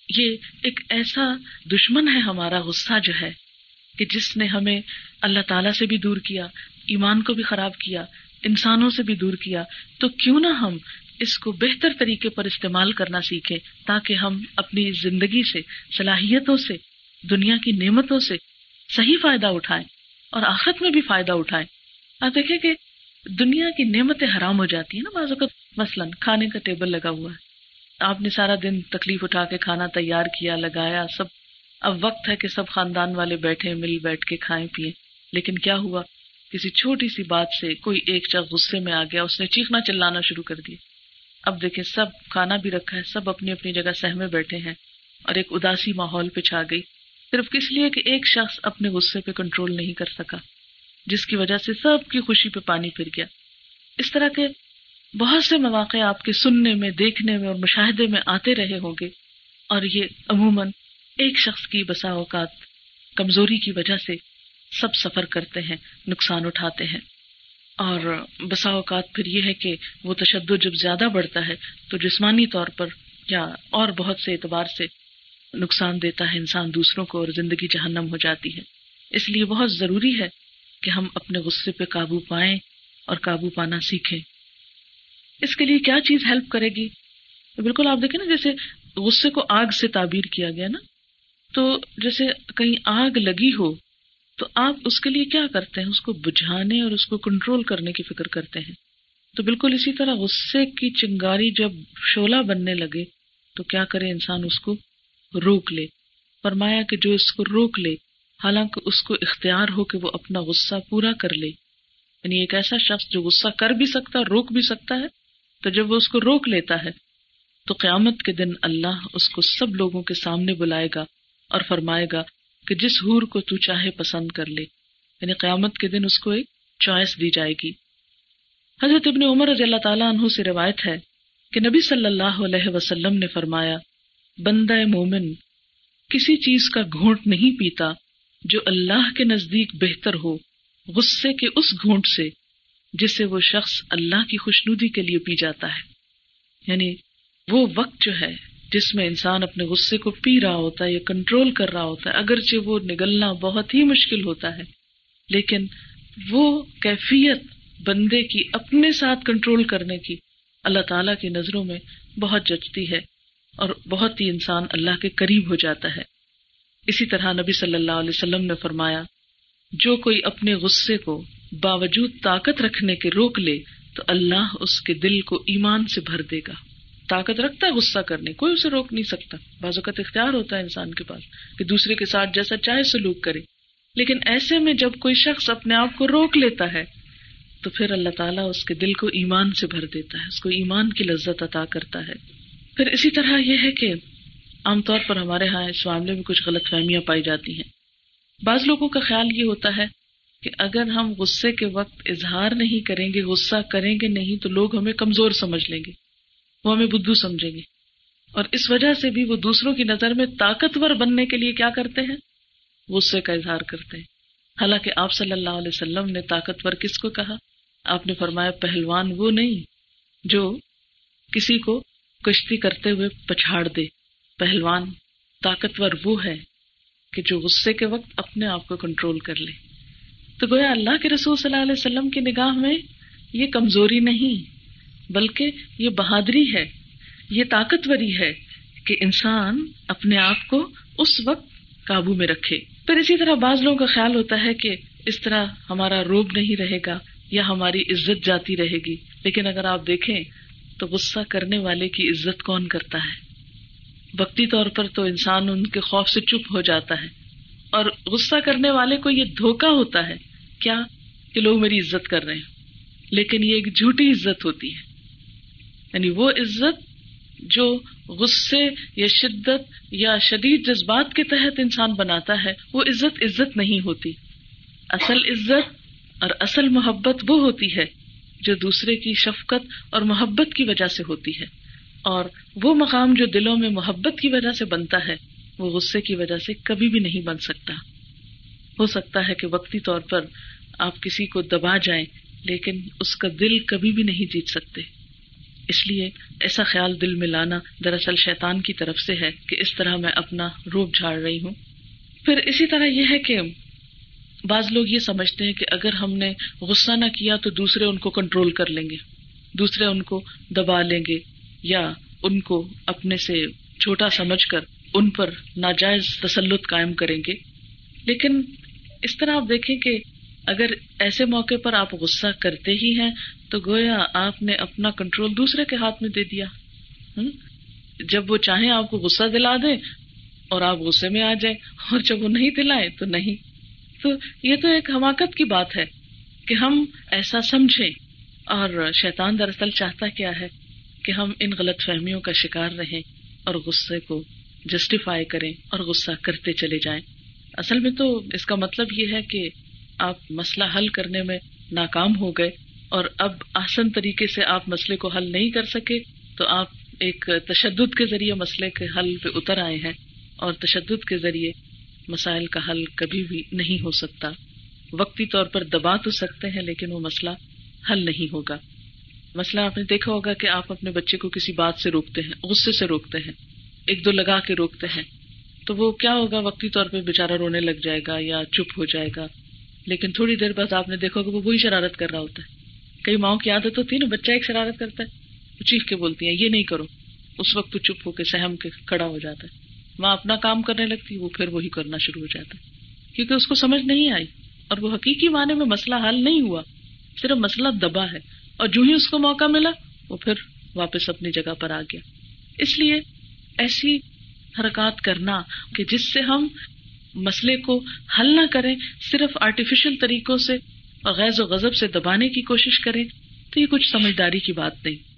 یہ ایک ایسا دشمن ہے ہمارا غصہ جو ہے۔ کہ جس نے ہمیں اللہ تعالیٰ سے بھی دور کیا، ایمان کو بھی خراب کیا، انسانوں سے بھی دور کیا، تو کیوں نہ ہم اس کو بہتر طریقے پر استعمال کرنا سیکھیں تاکہ ہم اپنی زندگی سے، صلاحیتوں سے، دنیا کی نعمتوں سے صحیح فائدہ اٹھائیں اور آخرت میں بھی فائدہ اٹھائیں۔ آپ دیکھیں کہ دنیا کی نعمتیں حرام ہو جاتی ہیں نا بعض اوقات۔ مثلاً کھانے کا ٹیبل لگا ہوا ہے۔ آپ نے سارا دن تکلیف اٹھا کے کھانا تیار کیا، لگایا، سب اب وقت ہے کہ سب خاندان والے بیٹھے مل بیٹھ کے کھائیں پیئے لیکن کیا ہوا؟ کسی چھوٹی سی بات سے کوئی ایک شخص غصے میں آ گیا، اس نے چیخنا چلانا شروع کر دیا۔ اب دیکھیں، سب کھانا بھی رکھا ہے، سب اپنی اپنی جگہ سہمے بیٹھے ہیں اور ایک اداسی ماحول پہ چھا گئی۔ صرف کس لیے کہ ایک شخص اپنے غصے پہ کنٹرول نہیں کر سکا، جس کی وجہ سے سب کی خوشی پہ پانی پھر گیا۔ اس طرح کے بہت سے مواقع آپ کے سننے میں، دیکھنے میں اور مشاہدے میں آتے رہے ہوں گے۔ اور یہ عموماً ایک شخص کی بسا اوقات کمزوری کی وجہ سے سب سفر کرتے ہیں، نقصان اٹھاتے ہیں۔ اور بسا اوقات پھر یہ ہے کہ وہ تشدد جب زیادہ بڑھتا ہے تو جسمانی طور پر یا اور بہت سے اعتبار سے نقصان دیتا ہے انسان دوسروں کو اور زندگی جہنم ہو جاتی ہے۔ اس لیے بہت ضروری ہے کہ ہم اپنے غصے پہ قابو پائیں اور قابو پانا سیکھیں۔ اس کے لیے کیا چیز ہیلپ کرے گی؟ بالکل آپ دیکھیں نا، جیسے غصے کو آگ سے تعبیر کیا گیا نا تو جیسے کہیں آگ لگی ہو، تو آپ اس کے لیے کیا کرتے ہیں؟ اس کو بجھانے اور اس کو کنٹرول کرنے کی فکر کرتے ہیں۔ تو بالکل اسی طرح غصے کی چنگاری جب شولہ بننے لگے، تو کیا کرے انسان اس کو؟ روک لے۔ فرمایا کہ جو اس کو روک لے، حالانکہ اس کو اختیار ہو کہ وہ اپنا غصہ پورا کر لے۔ یعنی ایک ایسا شخص جو غصہ کر بھی سکتا، روک بھی سکتا ہے، تو جب وہ اس کو روک لیتا ہے، تو قیامت کے دن اللہ اس کو سب لوگوں کے سامنے بلائے گا۔ اور فرمائے گا کہ جس حور کو تو چاہے پسند کر لے یعنی قیامت کے دن اس کو ایک چوائس دی جائے گی۔ حضرت ابن عمر رضی اللہ تعالیٰ عنہ سے روایت ہے کہ نبی صلی اللہ علیہ وسلم نے فرمایا، بندہ مومن کسی چیز کا گھونٹ نہیں پیتا جو اللہ کے نزدیک بہتر ہو، غصے کے اس گھونٹ سے جسے وہ شخص اللہ کی خوشنودی کے لیے پی جاتا ہے۔ یعنی وہ وقت جو ہے جس میں انسان اپنے غصے کو پی رہا ہوتا ہے یا کنٹرول کر رہا ہوتا ہے، اگرچہ وہ نگلنا بہت ہی مشکل ہوتا ہے، لیکن وہ کیفیت بندے کی اپنے ساتھ کنٹرول کرنے کی اللہ تعالی کی نظروں میں بہت جچتی ہے اور بہت ہی انسان اللہ کے قریب ہو جاتا ہے۔ اسی طرح نبی صلی اللہ علیہ وسلم نے فرمایا، جو کوئی اپنے غصے کو باوجود طاقت رکھنے کے روک لے، تو اللہ اس کے دل کو ایمان سے بھر دے گا۔ طاقت رکھتا ہے غصہ کرنے، کوئی اسے روک نہیں سکتا۔ بعض اوقات اختیار ہوتا ہے انسان کے پاس کہ دوسرے کے ساتھ جیسا چاہے سلوک کرے۔ لیکن ایسے میں جب کوئی شخص اپنے آپ کو روک لیتا ہے، تو پھر اللہ تعالیٰ اس کے دل کو ایمان سے بھر دیتا ہے، اس کو ایمان کی لذت عطا کرتا ہے۔ پھر اسی طرح یہ ہے کہ عام طور پر ہمارے یہاں اس معاملے میں کچھ غلط فہمیاں پائی جاتی ہیں۔ بعض لوگوں کا خیال یہ ہوتا ہے کہ اگر ہم غصے کے وقت اظہار نہیں کریں گے، غصہ کریں گے نہیں، تو لوگ ہمیں کمزور سمجھ لیں گے۔ وہ ہمیں بدھو سمجھیں گے۔ اور اس وجہ سے بھی وہ دوسروں کی نظر میں طاقتور بننے کے لیے کیا کرتے ہیں؟ غصے کا اظہار کرتے ہیں۔ حالانکہ آپ صلی اللہ علیہ وسلم نے طاقتور کس کو کہا؟ آپ نے فرمایا، پہلوان وہ نہیں جو کسی کو کشتی کرتے ہوئے پچھاڑ دے۔ پہلوان طاقتور وہ ہے کہ جو غصے کے وقت اپنے آپ کو کنٹرول کر لے۔ تو گویا اللہ کے رسول صلی اللہ علیہ وسلم کی نگاہ میں یہ کمزوری نہیں۔ بلکہ یہ بہادری ہے، یہ طاقتوری ہے کہ انسان اپنے آپ کو اس وقت قابو میں رکھے۔ پھر اسی طرح بعض لوگوں کا خیال ہوتا ہے کہ اس طرح ہمارا روب نہیں رہے گا یا ہماری عزت جاتی رہے گی۔ لیکن اگر آپ دیکھیں تو غصہ کرنے والے کی عزت کون کرتا ہے؟ وقتی طور پر تو انسان ان کے خوف سے چپ ہو جاتا ہے۔ اور غصہ کرنے والے کو یہ دھوکا ہوتا ہے، کیا کہ لوگ میری عزت کر رہے ہیں؟ لیکن یہ ایک جھوٹی عزت ہوتی ہے۔ یعنی وہ عزت جو غصے یا شدت یا شدید جذبات کے تحت انسان بناتا ہے، وہ عزت عزت نہیں ہوتی۔ اصل عزت اور اصل محبت وہ ہوتی ہے جو دوسرے کی شفقت اور محبت کی وجہ سے ہوتی ہے۔ اور وہ مقام جو دلوں میں محبت کی وجہ سے بنتا ہے، وہ غصے کی وجہ سے کبھی بھی نہیں بن سکتا۔ ہو سکتا ہے کہ وقتی طور پر آپ کسی کو دبا جائیں، لیکن اس کا دل کبھی بھی نہیں جیت سکتے۔ اس لیے ایسا خیال دل میں لانا دراصل شیطان کی طرف سے ہے کہ اس طرح میں اپنا روپ جھاڑ رہی ہوں۔ پھر اسی طرح یہ ہے کہ بعض لوگ یہ سمجھتے ہیں کہ اگر ہم نے غصہ نہ کیا تو دوسرے ان کو کنٹرول کر لیں گے، دوسرے ان کو دبا لیں گے یا ان کو اپنے سے چھوٹا سمجھ کر ان پر ناجائز تسلط قائم کریں گے۔ لیکن اس طرح آپ دیکھیں کہ اگر ایسے موقع پر آپ غصہ کرتے ہی ہیں، تو گویا آپ نے اپنا کنٹرول دوسرے کے ہاتھ میں دے دیا۔ جب وہ چاہیں آپ کو غصہ دلا دیں اور آپ غصے میں آ جائیں، اور جب وہ نہیں دلائیں تو نہیں۔ تو یہ تو ایک حماقت کی بات ہے کہ ہم ایسا سمجھیں۔ اور شیطان دراصل چاہتا کیا ہے کہ ہم ان غلط فہمیوں کا شکار رہیں اور غصے کو جسٹیفائی کریں اور غصہ کرتے چلے جائیں۔ اصل میں تو اس کا مطلب یہ ہے کہ آپ مسئلہ حل کرنے میں ناکام ہو گئے اور اب آسن طریقے سے آپ مسئلے کو حل نہیں کر سکے، تو آپ ایک تشدد کے ذریعے مسئلے کے حل پہ اتر آئے ہیں اور تشدد کے ذریعے مسائل کا حل کبھی بھی نہیں ہو سکتا۔ وقتی طور پر دبا تو سکتے ہیں، لیکن وہ مسئلہ حل نہیں ہوگا۔ مسئلہ آپ نے دیکھا ہوگا کہ آپ اپنے بچے کو کسی بات سے روکتے ہیں، غصے سے روکتے ہیں، ایک دو لگا کے روکتے ہیں۔ تو وہ کیا ہوگا؟ وقتی طور پہ بےچارا رونے لگ جائے گا یا چپ ہو جائے گا۔ لیکن تھوڑی دیر بعد آپ نے دیکھا وہ وہی شرارت کر رہا ہوتا ہے۔ کئی ماؤں کی عادت ہوتی ہے نا، بچہ ایک شرارت کرتا ہے، وہ چیخ کے بولتی ہیں، یہ نہیں کرو۔ اس وقت چپ ہو کے سہم کے کھڑا ہو جاتا ہے۔ ماں اپنا کام کرنے لگتی، وہ پھر وہی کرنا شروع ہو جاتا ہے۔ کیونکہ اس کو سمجھ نہیں آئی۔ اور وہ حقیقی معنی میں مسئلہ حل نہیں ہوا، صرف مسئلہ دبا ہے۔ اور جو ہی اس کو موقع ملا، وہ پھر واپس اپنی جگہ پر آ گیا۔ اس لیے ایسی حرکات کرنا کہ جس سے ہم مسئلے کو حل نہ کریں، صرف آرٹیفیشل طریقوں سے اور غیر و غضب سے دبانے کی کوشش کریں، تو یہ کچھ سمجھداری کی بات نہیں۔